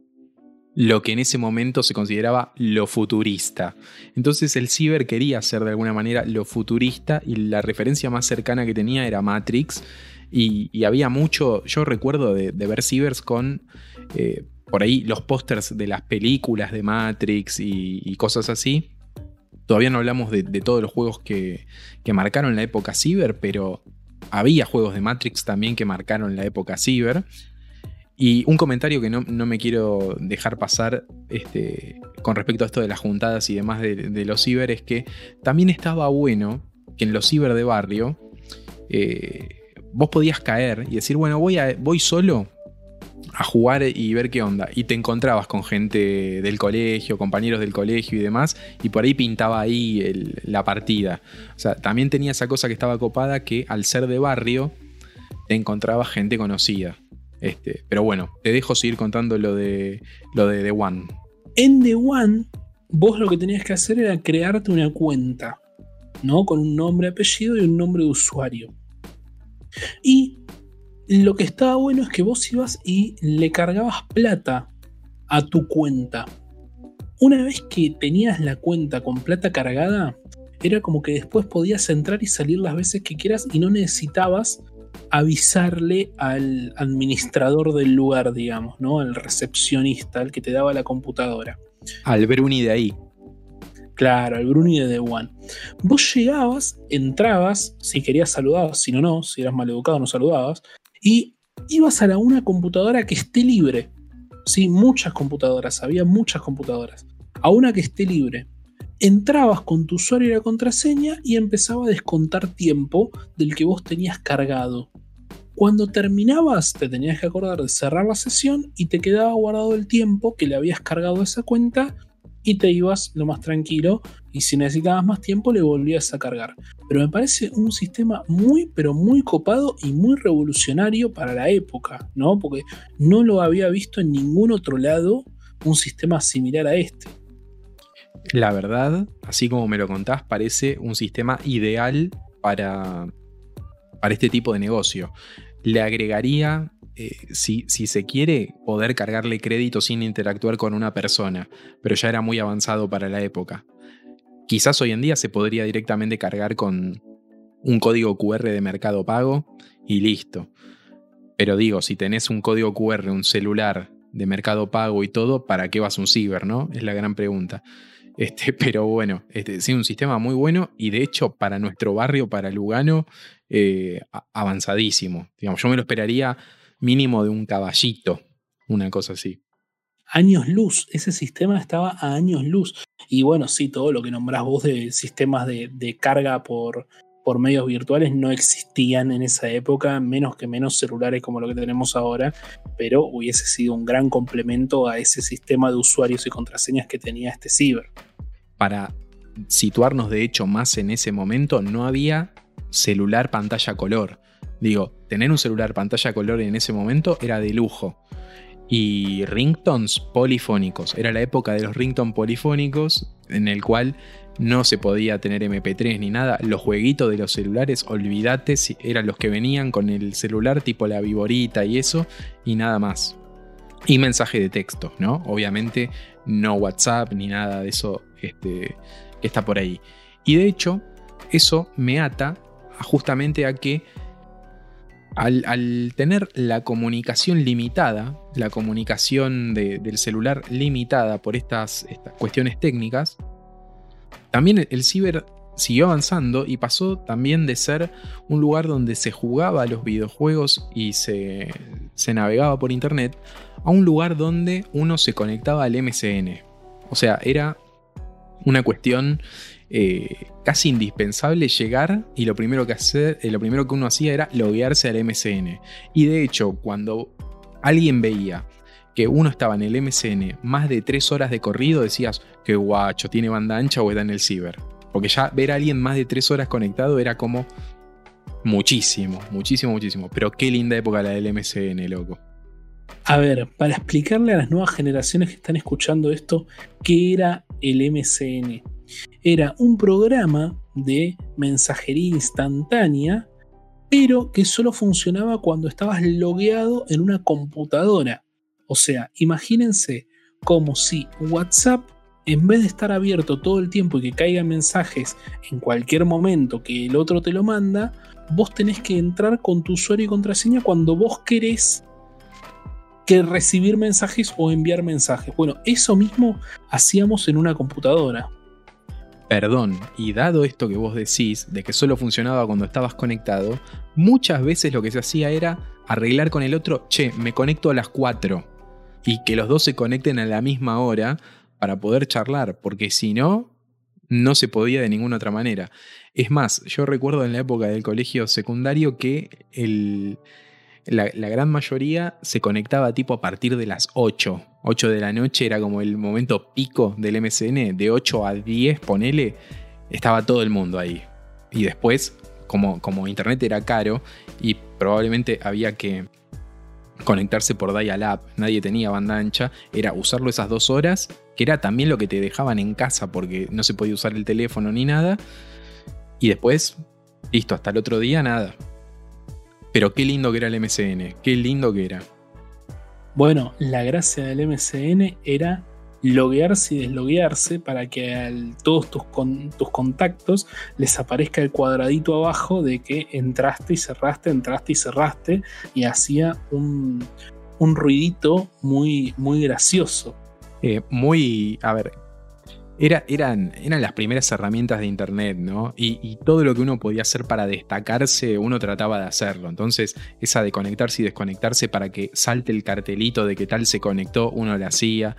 lo que en ese momento se consideraba lo futurista. Entonces el ciber quería ser de alguna manera lo futurista y la referencia más cercana que tenía era Matrix. Y, había mucho, yo recuerdo de, ver cibers con eh, por ahí los pósters de las películas de Matrix y cosas así. Todavía no hablamos de, todos los juegos que, que marcaron la época ciber, pero había juegos de Matrix también que marcaron la época ciber. Y un comentario que no, no me quiero dejar pasar este, con respecto a esto de las juntadas y demás de, los ciber es que también estaba bueno que en los ciber de barrio eh, vos podías caer y decir, bueno, voy, voy solo a jugar y ver qué onda. Y te encontrabas con gente del colegio, compañeros del colegio y demás, y por ahí pintaba ahí la partida. O sea, también tenía esa cosa que estaba copada que al ser de barrio te encontrabas gente conocida. Este, pero bueno, te dejo seguir contando lo de lo de The One. En The One, vos lo que tenías que hacer era crearte una cuenta, ¿no? Con un nombre, apellido y un nombre de usuario. Y lo que estaba bueno es que vos ibas y le cargabas plata a tu cuenta. Una vez que tenías la cuenta con plata cargada, era como que después podías entrar y salir las veces que quieras y no necesitabas avisarle al administrador del lugar, digamos, ¿no? Al recepcionista, al que te daba la computadora. Al Bruni de ahí. Claro, al Bruni de The One. Vos llegabas, entrabas, si querías saludabas, si no, no, si eras maleducado no saludabas, y ibas a la una computadora que esté libre. Sí, muchas computadoras, había muchas computadoras. A una que esté libre. Entrabas con tu usuario y la contraseña y empezaba a descontar tiempo del que vos tenías cargado. Cuando terminabas, te tenías que acordar de cerrar la sesión y te quedaba guardado el tiempo que le habías cargado esa cuenta y te ibas lo más tranquilo y si necesitabas más tiempo le volvías a cargar. Pero me parece un sistema muy pero muy copado y muy revolucionario para la época, ¿no? Porque no lo había visto en ningún otro lado un sistema similar a este. La verdad, así como me lo contás, parece un sistema ideal para, para este tipo de negocio. Le agregaría, eh, si, si se quiere, poder cargarle crédito sin interactuar con una persona, pero ya era muy avanzado para la época. Quizás hoy en día se podría directamente cargar con un código QR de mercado pago y listo. Pero digo, si tenés un código QR, un celular de mercado pago y todo, ¿para qué vas a un ciber, no? Es la gran pregunta. (laughs) Este, pero bueno, este, sí, un sistema muy bueno y de hecho para nuestro barrio, para Lugano, eh, avanzadísimo. Digamos, yo me lo esperaría mínimo de un caballito, una cosa así. Años luz, ese sistema estaba a años luz. Y bueno, sí, todo lo que nombrás vos de sistemas de, de carga por, por medios virtuales no existían en esa época, menos que menos celulares como lo que tenemos ahora, pero hubiese sido un gran complemento a ese sistema de usuarios y contraseñas que tenía este ciber. Para situarnos de hecho más en ese momento, no había celular pantalla color. Digo, tener un celular pantalla color en ese momento era de lujo. y ringtones polifónicos. Era la época de los ringtones polifónicos en el cual no se podía tener MP3 ni nada. Los jueguitos de los celulares, olvídate, eran los que venían con el celular tipo la viborita y eso, y nada más. Y mensaje de texto, ¿no? Obviamente no WhatsApp ni nada de eso este, que está por ahí. Y de hecho, eso me ata justamente a que al, tener la comunicación limitada, la comunicación del celular limitada por estas, cuestiones técnicas, también el ciber siguió avanzando y pasó también de ser un lugar donde se jugaba los videojuegos y se, se navegaba por internet a un lugar donde uno se conectaba al MCN. O sea, era una cuestión eh, casi indispensable llegar y lo primero, que hacer, eh, lo primero que uno hacía era loguearse al MCN. Y de hecho, cuando alguien veía que uno estaba en el MCN más de tres horas de corrido, decías que guacho, tiene banda ancha o está en el ciber. Porque ya ver a alguien más de tres horas conectado era como muchísimo, muchísimo, muchísimo. Pero qué linda época la del MCN, loco. A ver, para explicarle a las nuevas generaciones que están escuchando esto, ¿qué era el MCN? Era un programa de mensajería instantánea, pero que solo funcionaba cuando estabas logueado en una computadora. O sea, imagínense como si WhatsApp, en vez de estar abierto todo el tiempo y que caigan mensajes en cualquier momento que el otro te lo manda, vos tenés que entrar con tu usuario y contraseña cuando vos querés que recibir mensajes o enviar mensajes. Bueno, eso mismo hacíamos en una computadora. Perdón, y dado esto que vos decís, de que solo funcionaba cuando estabas conectado, muchas veces lo que se hacía era arreglar con el otro, che, me conecto a las 4 y que los dos se conecten a la misma hora para poder charlar, porque si no, no se podía de ninguna otra manera. Es más, yo recuerdo en la época del colegio secundario que el, la, gran mayoría se conectaba tipo a partir de las 8. 8 de la noche era como el momento pico del MCN. De 8 a 10, ponele, estaba todo el mundo ahí. Y después, como, como internet era caro y probablemente había que conectarse por dial-up, nadie tenía banda ancha, era usarlo esas dos horas, que era también lo que te dejaban en casa porque no se podía usar el teléfono ni nada. Y después, listo, hasta el otro día nada. Pero qué lindo que era el MCN, qué lindo que era. Bueno, la gracia del MCN era loguearse y desloguearse para que a todos tus, tus, contactos les aparezca el cuadradito abajo de que entraste y cerraste, entraste y cerraste y hacía un, un ruidito muy, muy gracioso. Eh, muy, a ver, eran, eran las primeras herramientas de Internet, ¿no? Y, todo lo que uno podía hacer para destacarse, uno trataba de hacerlo. Entonces, esa de conectarse y desconectarse para que salte el cartelito de que tal se conectó, uno lo hacía.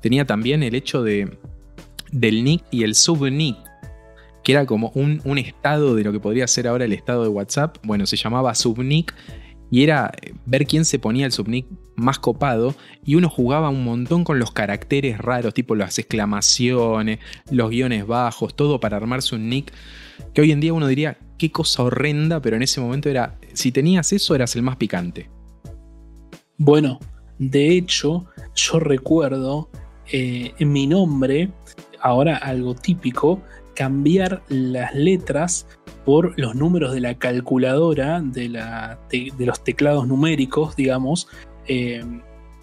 Tenía también el hecho de, del nick y el subnick, que era como un, un estado de lo que podría ser ahora el estado de WhatsApp. Bueno, se llamaba subnick y era eh, ver quién se ponía el subnick más copado y uno jugaba un montón con los caracteres raros, tipo las exclamaciones, los guiones bajos, todo para armarse un nick que hoy en día uno diría, qué cosa horrenda, pero en ese momento era, si tenías eso eras el más picante. Bueno, de hecho, yo recuerdo eh, en mi nombre, ahora algo típico, cambiar las letras por los números de la calculadora de, la, de, los teclados numéricos, digamos, eh,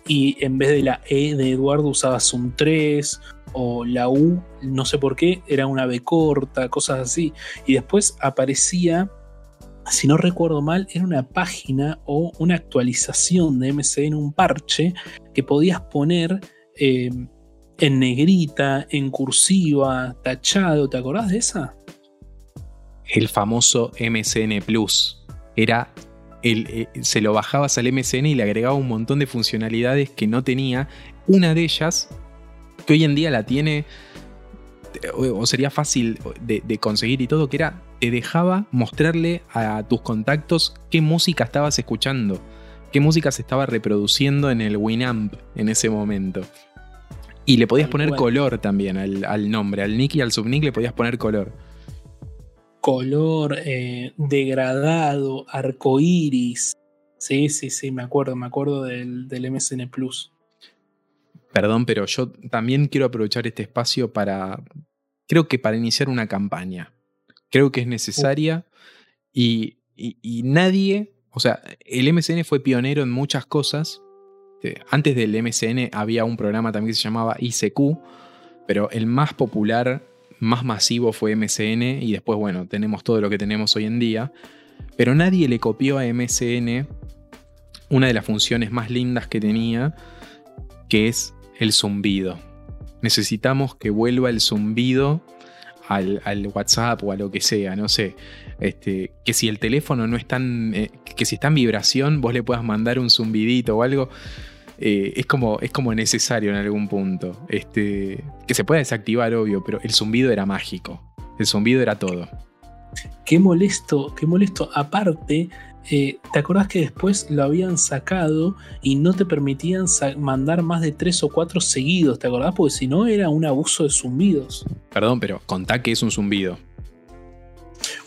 y en vez de la E de Eduardo usabas un 3 o la U, no sé por qué, era una B corta, cosas así. Y después aparecía, si no recuerdo mal, era una página o una actualización de MCN, un parche que podías poner eh, en negrita, en cursiva, tachado. ¿Te acordás de esa? el famoso MCN Plus. Era el, eh, se lo bajabas al MCN y le agregaba un montón de funcionalidades que no tenía. Una de ellas, que hoy en día la tiene, o, sería fácil de, conseguir y todo, que era, te dejaba mostrarle a tus contactos qué música estabas escuchando, qué música se estaba reproduciendo en el Winamp en ese momento. Y le podías poner color también al, al nombre, al nick y al subnick le podías poner color color eh, degradado, arcoíris. Sí, sí, sí, me acuerdo, me acuerdo del, del MSN Plus. Perdón, pero yo también quiero aprovechar este espacio para, creo que para iniciar una campaña. Creo que es necesaria y, y- y nadie, o sea, el MSN fue pionero en muchas cosas. Eh, Antes del MSN había un programa también que se llamaba ICQ, pero el más popular, más masivo fue MSN y después, bueno, tenemos todo lo que tenemos hoy en día. Pero nadie le copió a MSN una de las funciones más lindas que tenía, que es el zumbido. Necesitamos que vuelva el zumbido al, al WhatsApp o a lo que sea, no sé. Este, que si el teléfono no está en, eh, que si está en vibración, vos le puedas mandar un zumbidito o algo. eh, es, como, es como necesario en algún punto. Este, que se pueda desactivar, obvio, pero el zumbido era mágico. El zumbido era todo. Qué molesto, qué molesto. Aparte, eh, ¿te acordás que después lo habían sacado y no te permitían mandar más de tres o cuatro seguidos? ¿Te acordás? Porque si no era un abuso de zumbidos. Perdón, pero contá que es un zumbido.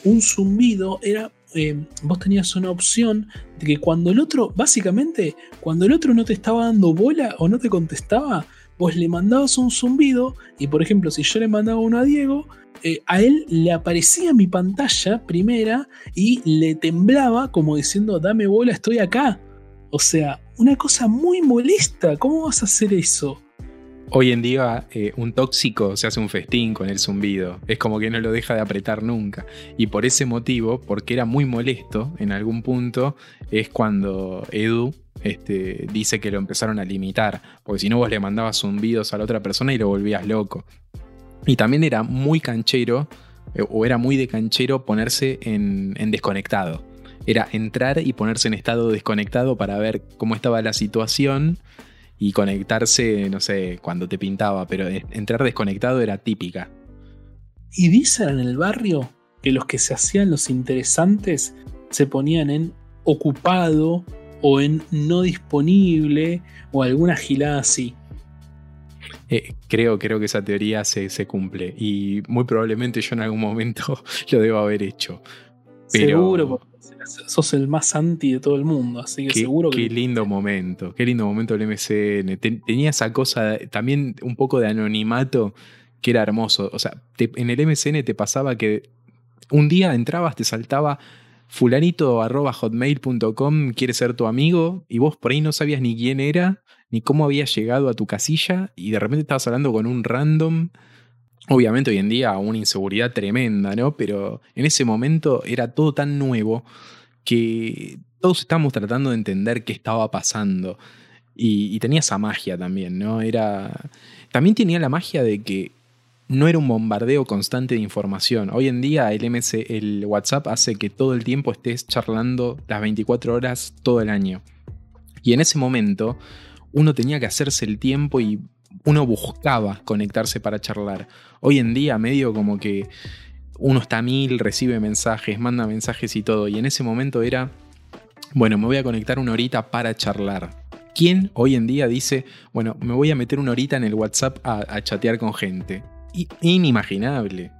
Un zumbido era. eh, vos tenías una opción de que cuando el otro, básicamente, cuando el otro no te estaba dando bola o no te contestaba, vos le mandabas un zumbido y, por ejemplo, si yo le mandaba uno a Diego, eh, a él le aparecía mi pantalla primera y le temblaba como diciendo, dame bola, estoy acá. O sea, una cosa muy molesta. ¿Cómo vas a hacer eso? Hoy en día eh, un tóxico se hace un festín con el zumbido. Es como que no lo deja de apretar nunca. Y por ese motivo, porque era muy molesto en algún punto, es cuando Edu este, dice que lo empezaron a limitar. Porque si no vos le mandabas zumbidos a la otra persona y lo volvías loco. Y también era muy canchero, eh, o era muy de canchero ponerse en, en desconectado. Era entrar y ponerse en estado desconectado para ver cómo estaba la situación y conectarse, no sé, cuando te pintaba, pero eh, entrar desconectado era típica. Y dicen en el barrio que los que se hacían los interesantes se ponían en ocupado o en no disponible o alguna gilada así. Eh, creo, creo que esa teoría se, se cumple y muy probablemente yo en algún momento (laughs) lo debo haber hecho. Pero- Seguro, porque sos el más anti de todo el mundo, así que Qué, seguro que... qué lindo momento, qué lindo momento el MCN. Ten- tenía esa cosa, también un poco de anonimato que era hermoso. O sea, te- en el MCN te pasaba que un día entrabas, te saltaba fulanito arroba hotmail.com quiere ser tu amigo y vos por ahí no sabías ni quién era, ni cómo había llegado a tu casilla y de repente estabas hablando con un random. Obviamente hoy en día una inseguridad tremenda, ¿no? Pero en ese momento era todo tan nuevo que todos estábamos tratando de entender qué estaba pasando. Y, tenía esa magia también, ¿no? Era. También tenía la magia de que no era un bombardeo constante de información. Hoy en día el el WhatsApp hace que todo el tiempo estés charlando las 24 horas todo el año. Y en ese momento uno tenía que hacerse el tiempo y uno buscaba conectarse para charlar. Hoy en día medio como que uno está a mil, recibe mensajes, manda mensajes y todo. Y en ese momento era, bueno, me voy a conectar una horita para charlar. ¿Quién hoy en día dice, bueno, me voy a meter una horita en el WhatsApp a, chatear con gente? Inimaginable.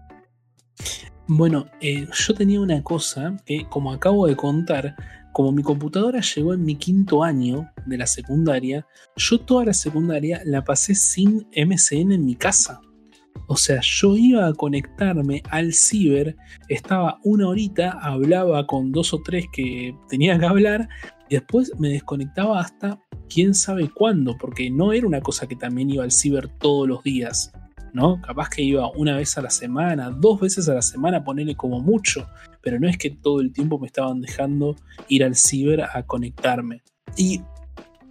Bueno, eh, yo tenía una cosa que, como acabo de contar, como mi computadora llegó en mi quinto año de la secundaria, yo toda la secundaria la pasé sin MSN en mi casa. O sea, yo iba a conectarme al ciber, estaba una horita, hablaba con dos o tres que tenía que hablar, y después me desconectaba hasta quién sabe cuándo, porque no era una cosa que también iba al ciber todos los días. ¿no? Capaz que iba una vez a la semana, dos veces a la semana, ponerle como mucho, pero no es que todo el tiempo me estaban dejando ir al ciber a conectarme. Y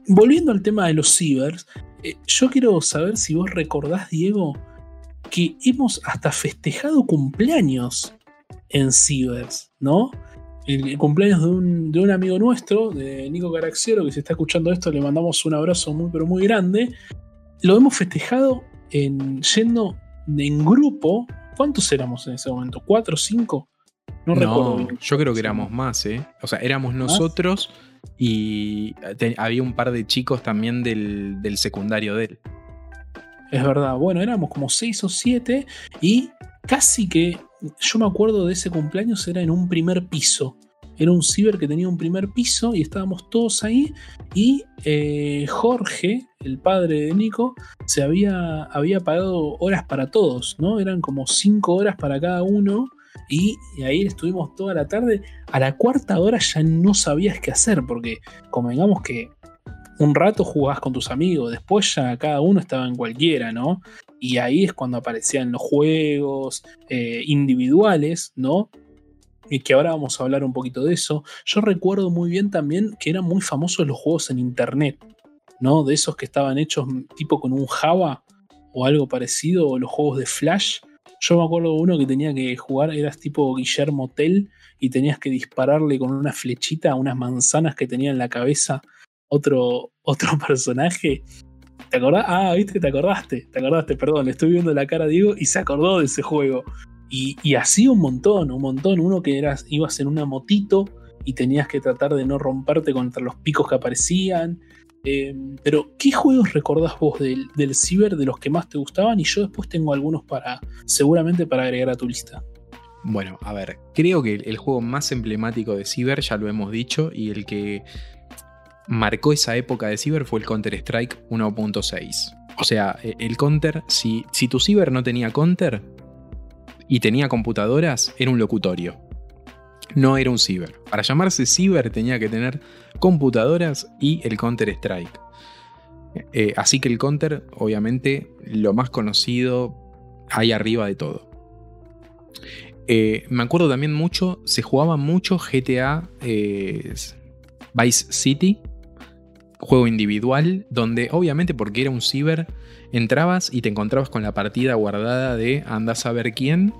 volviendo al tema de los cibers, eh, yo quiero saber si vos recordás, Diego, que hemos hasta festejado cumpleaños en cibers, ¿no? El cumpleaños de un, de un amigo nuestro, de Nico Caraxiero, que si está escuchando esto, le mandamos un abrazo muy, pero muy grande. Lo hemos festejado en, yendo en grupo. ¿Cuántos éramos en ese momento? ¿Cuatro cinco? No, recuerdo yo creo que éramos más, ¿eh? O sea, éramos nosotros y te- había un par de chicos también del, del secundario de él. Es verdad. Bueno, éramos como seis o siete y casi que yo me acuerdo de ese cumpleaños era en un primer piso. Era un ciber que tenía un primer piso y estábamos todos ahí. Y eh, Jorge, el padre de Nico, se había, había pagado horas para todos, ¿no? Eran como cinco horas para cada uno. Y, ahí estuvimos toda la tarde. A la cuarta hora ya no sabías qué hacer, porque convengamos que un rato jugabas con tus amigos, después ya cada uno estaba en cualquiera, ¿no? Y ahí es cuando aparecían los juegos eh, individuales, ¿no? Y que ahora vamos a hablar un poquito de eso. Yo recuerdo muy bien también que eran muy famosos los juegos en internet, ¿no? De esos que estaban hechos tipo con un Java o algo parecido, o los juegos de Flash. Yo me acuerdo uno que tenía que jugar, eras tipo Guillermo Tell y tenías que dispararle con una flechita a unas manzanas que tenía en la cabeza otro, otro (laughs) personaje. ¿Te acordás? Ah, viste te acordaste. Te acordaste, perdón. Le estoy viendo la cara a Diego y se acordó de ese juego. Y, y así un montón, un montón. Uno que eras, ibas en una motito y tenías que tratar de no romperte contra los picos que aparecían. Eh, pero, ¿qué juegos recordás vos del, del ciber de los que más te gustaban? Y yo después tengo algunos para, seguramente para agregar a tu lista. Bueno, a ver, creo que el juego más emblemático de Ciber, ya lo hemos dicho, y el que marcó esa época de Ciber fue el Counter-Strike 1.6. O sea, e, el Counter, si, si tu Ciber no tenía Counter y tenía computadoras, era un locutorio. No era un Ciber. Para llamarse Ciber tenía que tener computadoras y el Counter-Strike. Eh, así que el Counter, obviamente, lo más conocido ahí arriba de todo. Eh, me acuerdo también mucho, se jugaba mucho GTA eh, Vice City juego individual donde obviamente porque era un ciber entrabas y te encontrabas con la partida guardada de andas a ver quién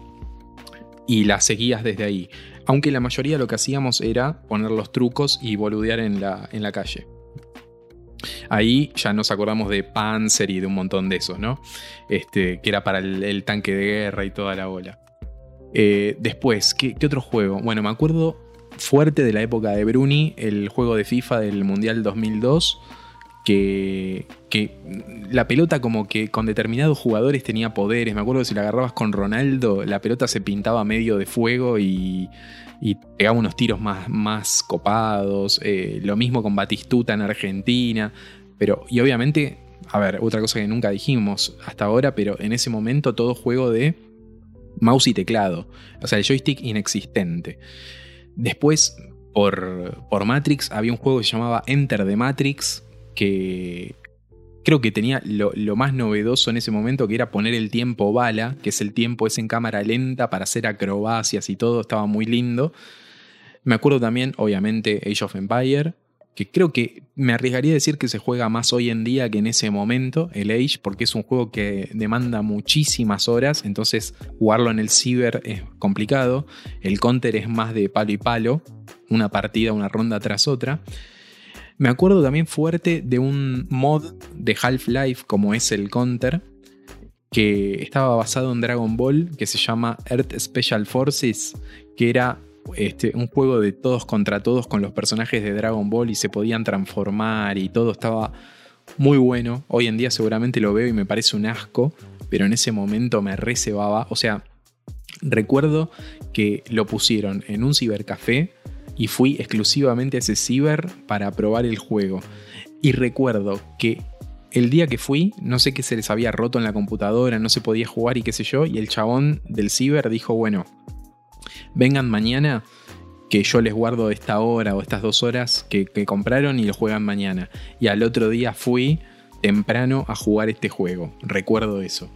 y la seguías desde ahí. Aunque la mayoría lo que hacíamos era poner los trucos y boludear en la, en la calle. Ahí ya nos acordamos de Panzer y de un montón de esos, ¿no? Este, que era para el, tanque de guerra y toda la bola. Eh, después, ¿qué, ¿qué, otro juego? Bueno, me acuerdo fuerte de la época de Bruni, el juego de FIFA del Mundial 2002, que, la pelota como que con determinados jugadores tenía poderes. Me acuerdo que si la agarrabas con Ronaldo, la pelota se pintaba medio de fuego y, y pegaba unos tiros más, más copados. Eh, lo mismo con Batistuta en Argentina. Pero, y obviamente, a ver, otra cosa que nunca dijimos hasta ahora, pero en ese momento todo juego de mouse y teclado. O sea, el joystick inexistente. Después, por, por Matrix, había un juego que se llamaba Enter the Matrix, que creo que tenía lo, más novedoso en ese momento, que era poner el tiempo bala, que es el tiempo es en cámara lenta para hacer acrobacias y todo, estaba muy lindo. Me acuerdo también, obviamente, Age of Empire, que creo que me arriesgaría a decir que se juega más hoy en día que en ese momento, el Age, porque es un juego que demanda muchísimas horas, entonces jugarlo en el ciber es complicado. El counter es más de palo y palo, una partida, una ronda tras otra. Me acuerdo también fuerte de un mod de Half-Life como es el counter, que estaba basado en Dragon Ball, que se llama Earth Special Forces, que era este, un juego de todos contra todos con los personajes de Dragon Ball y se podían transformar y todo estaba muy bueno. Hoy en día seguramente lo veo y me parece un asco, pero en ese momento me recebaba. O sea, recuerdo que lo pusieron en un cibercafé y fui exclusivamente a ese ciber para probar el juego. Y recuerdo que el día que fui, no sé qué se les había roto en la computadora, no se podía jugar y qué sé yo, y el chabón del ciber dijo, bueno, vengan mañana que yo les guardo esta hora o estas dos horas que, que, compraron y lo juegan mañana. Y al otro día fui temprano a jugar este juego. Recuerdo eso.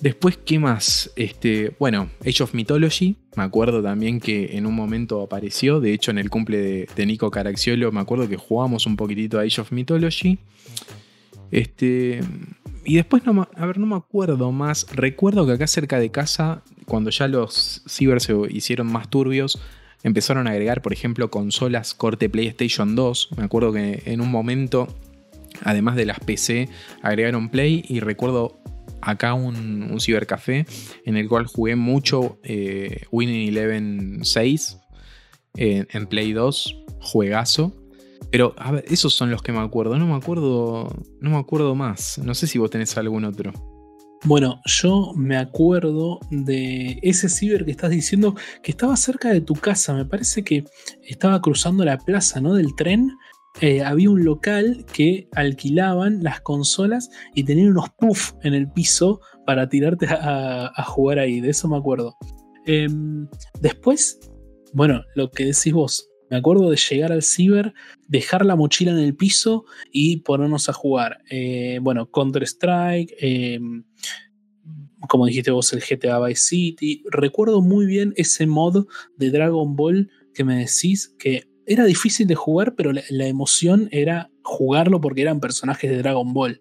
Después, ¿qué más? Este, bueno, Age of Mythology. Me acuerdo también que en un momento apareció. De hecho, en el cumple de, Nico Caraxiolo, me acuerdo que jugamos un poquitito a Age of Mythology. Este. Y después, no, a ver, no me acuerdo más. Recuerdo que acá cerca de casa cuando ya los ciber se hicieron más turbios, empezaron a agregar, por ejemplo, consolas corte PlayStation 2. Me acuerdo que en un momento, además de las PC, agregaron Play y recuerdo acá un, cibercafé en el cual jugué mucho eh, Winning Eleven 6 eh, en Play 2, juegazo. Pero, a ver, esos son los que me acuerdo. No me acuerdo. No me acuerdo más. No sé si vos tenés algún otro. Bueno, yo me acuerdo de ese ciber que estás diciendo que estaba cerca de tu casa. Me parece que estaba cruzando la plaza, ¿no? Del tren. Eh, había un local que alquilaban las consolas y tenían unos puffs en el piso para tirarte a, jugar ahí. De eso me acuerdo. Em, después, bueno, lo que decís vos, me acuerdo de llegar al ciber, dejar la mochila en el piso y ponernos a jugar. Eh, bueno, Counter-Strike, em, como dijiste vos, el GTA Vice City. Recuerdo muy bien ese mod de Dragon Ball que me decís que era difícil de jugar, pero la, emoción era jugarlo porque eran personajes de Dragon Ball.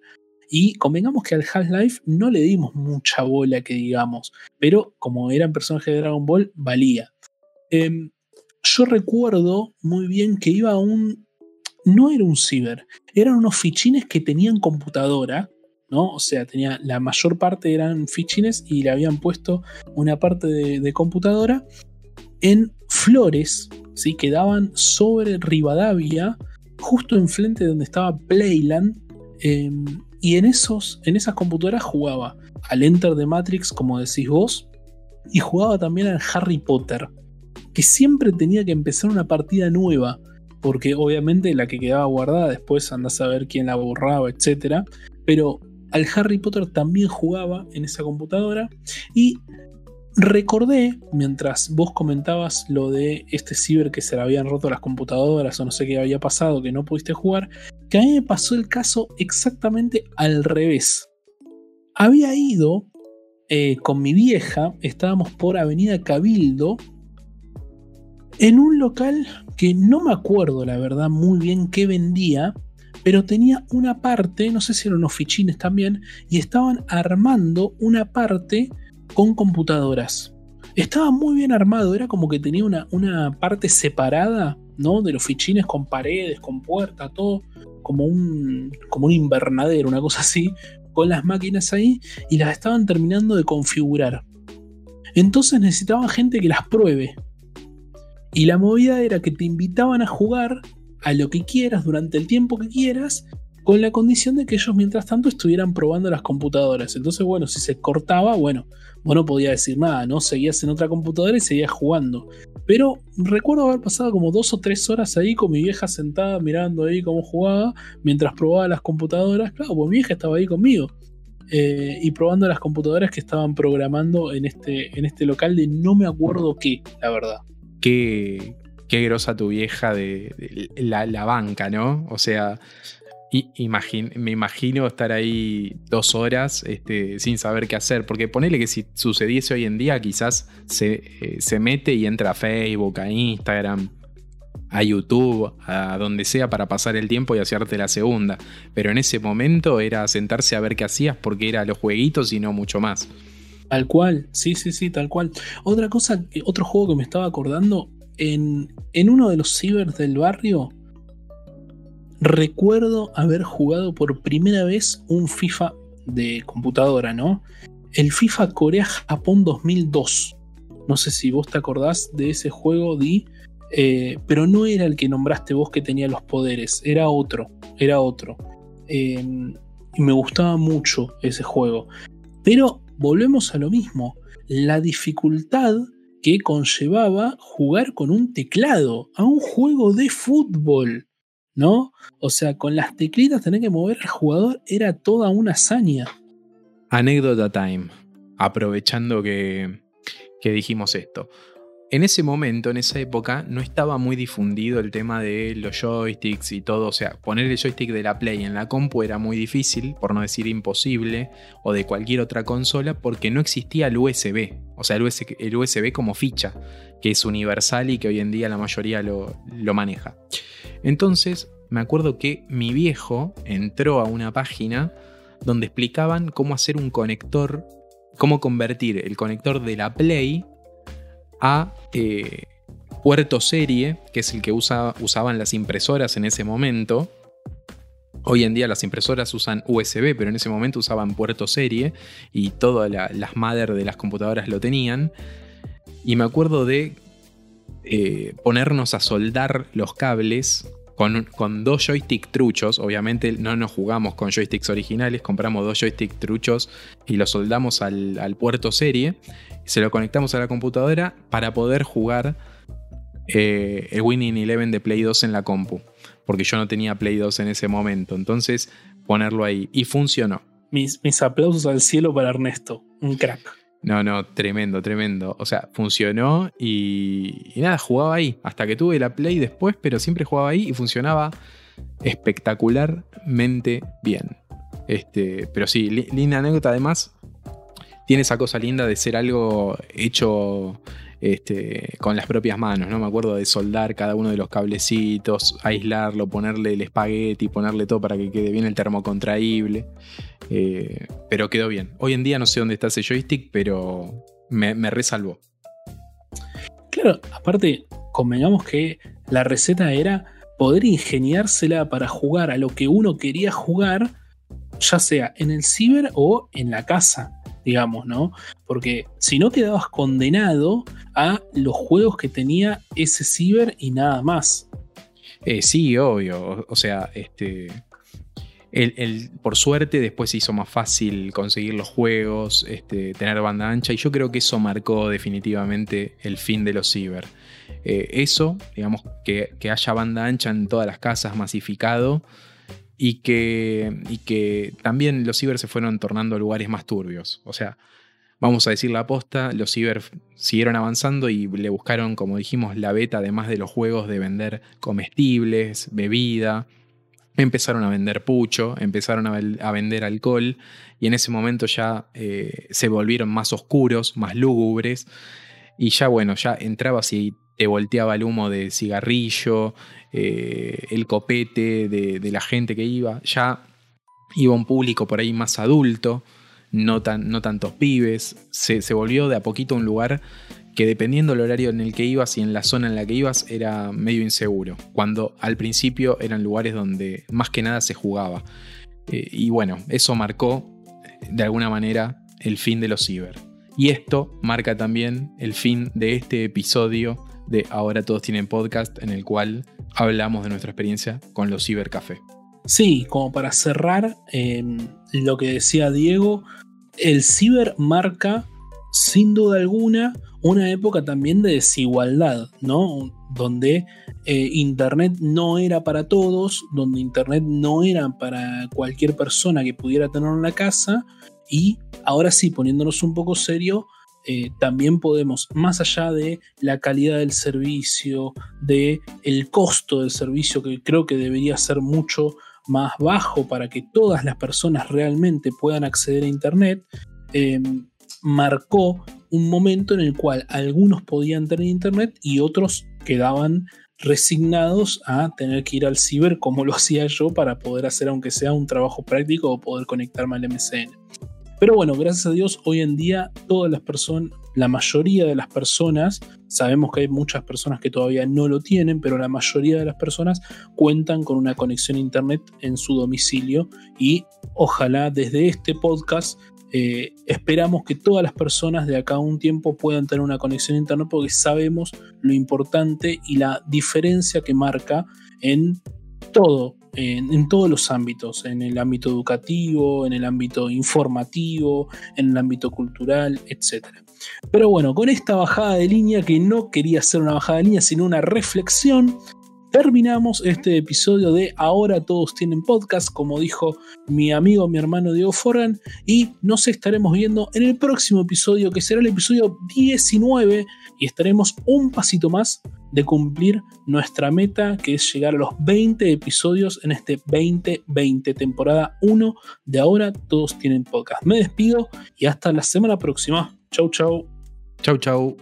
Y convengamos que al Half-Life no le dimos mucha bola, que digamos, pero como eran personajes de Dragon Ball, valía. Em, yo recuerdo muy bien que iba a un. No era un ciber, eran unos fichines que tenían computadora, ¿no? O sea, tenía, la mayor parte eran fichines y le habían puesto una parte de, computadora en flores, ¿sí? Que daban sobre Rivadavia, justo enfrente de donde estaba Playland. Em, y en, esos, en esas computadoras jugaba al Enter de Matrix, como decís vos, y jugaba también al Harry Potter, que siempre tenía que empezar una partida nueva, porque obviamente la que quedaba guardada después andás a ver quién la borraba, etc. Pero al Harry Potter también jugaba en esa computadora y recordé, mientras vos comentabas lo de este ciber que se le habían roto las computadoras o no sé qué había pasado, que no pudiste jugar, que a mí me pasó el caso exactamente al revés. Había ido eh, con mi vieja, estábamos por Avenida Cabildo, en un local que no me acuerdo la verdad muy bien qué vendía, pero tenía una parte, no sé si eran unos fichines también, y estaban armando una parte con computadoras. Estaba muy bien armado, era como que tenía una, una parte separada, ¿no? De los fichines con paredes, con puerta, todo como un, como un invernadero, una cosa así, con las máquinas ahí y las estaban terminando de configurar. Entonces necesitaban gente que las pruebe. Y la movida era que te invitaban a jugar a lo que quieras durante el tiempo que quieras con la condición de que ellos mientras tanto estuvieran probando las computadoras. Entonces, bueno, si se cortaba, bueno, vos no podías decir nada, ¿no? Seguías en otra computadora y seguías jugando. Pero recuerdo haber pasado como dos o tres horas ahí con mi vieja sentada mirando ahí cómo jugaba mientras probaba las computadoras. Claro, pues mi vieja estaba ahí conmigo. Eh, y probando las computadoras que estaban programando en este, en este local de no me acuerdo qué, la verdad. Qué, qué grosa tu vieja de, la, la, banca, ¿no? O sea, me imagino estar ahí dos horas este, sin saber qué hacer, porque ponele que si sucediese hoy en día, quizás se, eh, se mete y entra a Facebook, a Instagram, a YouTube, a donde sea para pasar el tiempo y hacerte la segunda. Pero en ese momento era sentarse a ver qué hacías porque era los jueguitos y no mucho más. Tal cual, sí, sí, sí, tal cual. Otra cosa, otro juego que me estaba acordando, en, en uno de los cibers del barrio recuerdo haber jugado por primera vez un FIFA de computadora, ¿no? El FIFA Corea-Japón 2002. No sé si vos te acordás de ese juego, Di, eh, pero no era el que nombraste vos que tenía los poderes, era otro, era otro. Em, y me gustaba mucho ese juego. Pero volvemos a lo mismo, la dificultad que conllevaba jugar con un teclado a un juego de fútbol. ¿No? O sea, con las teclitas tener que mover al jugador era toda una hazaña. Anécdota time, aprovechando que, que dijimos esto. En ese momento, en esa época, no estaba muy difundido el tema de los joysticks y todo. O sea, poner el joystick de la Play en la compu era muy difícil, por no decir imposible, o de cualquier otra consola, porque no existía el USB. O sea, el USB, el USB como ficha, que es universal y que hoy en día la mayoría lo, lo maneja. Entonces, me acuerdo que mi viejo entró a una página donde explicaban cómo hacer un conector, cómo convertir el conector de la Play a eh, puerto serie, que es el que usaban las impresoras en ese momento. Hoy en día las impresoras usan USB, pero en ese momento usaban puerto serie y todas las madres de las computadoras lo tenían. Y me acuerdo de eh, ponernos a soldar los cables con, dos joysticks truchos. Obviamente no nos jugamos con joysticks originales, compramos dos joysticks truchos y los soldamos al, al puerto serie. Se lo conectamos a la computadora para poder jugar eh, el Winning Eleven de Play 2 en la compu. Porque yo no tenía Play 2 en ese momento. Entonces, ponerlo ahí. Y funcionó. Mis, mis aplausos al cielo para Ernesto. Un crack. No, no, tremendo, tremendo. O sea, funcionó y, y, nada, jugaba ahí. Hasta que tuve la Play después, pero siempre jugaba ahí y funcionaba espectacularmente bien. Este, pero sí, linda anécdota. Además, tiene esa cosa linda de ser algo hecho este, con las propias manos, ¿no? Me acuerdo de soldar cada uno de los cablecitos, aislarlo, ponerle el espagueti, ponerle todo para que quede bien el termocontraíble. Eh, pero quedó bien. Hoy en día no sé dónde está ese joystick, pero me, me resalvó. Claro, aparte, convengamos que la receta era poder ingeniársela para jugar a lo que uno quería jugar, ya sea en el ciber o en la casa digamos, ¿no? Porque si no quedabas condenado a los juegos que tenía ese ciber y nada más. Eh, sí, obvio. O sea, este. Por suerte después se hizo más fácil conseguir los juegos, este, tener banda ancha, y yo creo que eso marcó definitivamente el fin de los ciber. Eh, eso, digamos, que, que, haya banda ancha en todas las casas masificado, y que, y que también los ciber se fueron tornando lugares más turbios. O sea, vamos a decir la aposta, los ciber siguieron avanzando y le buscaron, como dijimos, la beta, además de los juegos, de vender comestibles, bebida. Empezaron a vender pucho, empezaron a, vender alcohol y en ese momento ya eh, se volvieron más oscuros, más lúgubres y ya bueno, ya entrabas y te volteaba el humo de cigarrillo, eh, el copete de, la gente que iba. Ya iba un público por ahí más adulto, no, tan, no tantos pibes. Se, volvió de a poquito un lugar que dependiendo del horario en el que ibas y en la zona en la que ibas era medio inseguro. Cuando al principio eran lugares donde más que nada se jugaba. Eh, y bueno, eso marcó de alguna manera el fin de los ciber. Y esto marca también el fin de este episodio de Ahora Todos Tienen Podcast, en el cual hablamos de nuestra experiencia con los cibercafé. Sí, como para cerrar em, lo que decía Diego, el ciber marca sin duda alguna una época también de desigualdad, ¿no? Donde eh, Internet no era para todos, donde Internet no era para cualquier persona que pudiera tener en la casa y ahora sí, poniéndonos un poco serio, eh, también podemos, más allá de la calidad del servicio, de el costo del servicio, que creo que debería ser mucho más bajo para que todas las personas realmente puedan acceder a Internet, em, marcó un momento en el cual algunos podían tener Internet y otros quedaban resignados a tener que ir al ciber como lo (laughs) hacía yo para poder hacer aunque sea un trabajo práctico o poder conectarme al MCN. Pero bueno, gracias a Dios, hoy en día todas las personas, la mayoría de las personas, sabemos que hay muchas personas que todavía no lo tienen, pero la mayoría de las personas cuentan con una conexión a Internet en su domicilio y ojalá desde este podcast eh, esperamos que todas las personas de acá a un tiempo puedan tener una conexión a Internet porque sabemos lo importante y la diferencia que marca en todo en, todos los ámbitos, en el ámbito educativo, en el ámbito informativo, en el ámbito cultural, etc. Pero bueno, con esta bajada de línea, que no quería ser una bajada de línea, sino una reflexión, terminamos este episodio de Ahora todos tienen podcast, como dijo mi amigo, mi hermano Diego Forgan, y nos estaremos viendo en el próximo episodio, que será el episodio 19, y estaremos un pasito más de cumplir nuestra meta, que es llegar a los 20 episodios en este 2020, temporada 1 de Ahora todos tienen podcast. Me despido y hasta la semana próxima. Chau, chau. Chau, chau.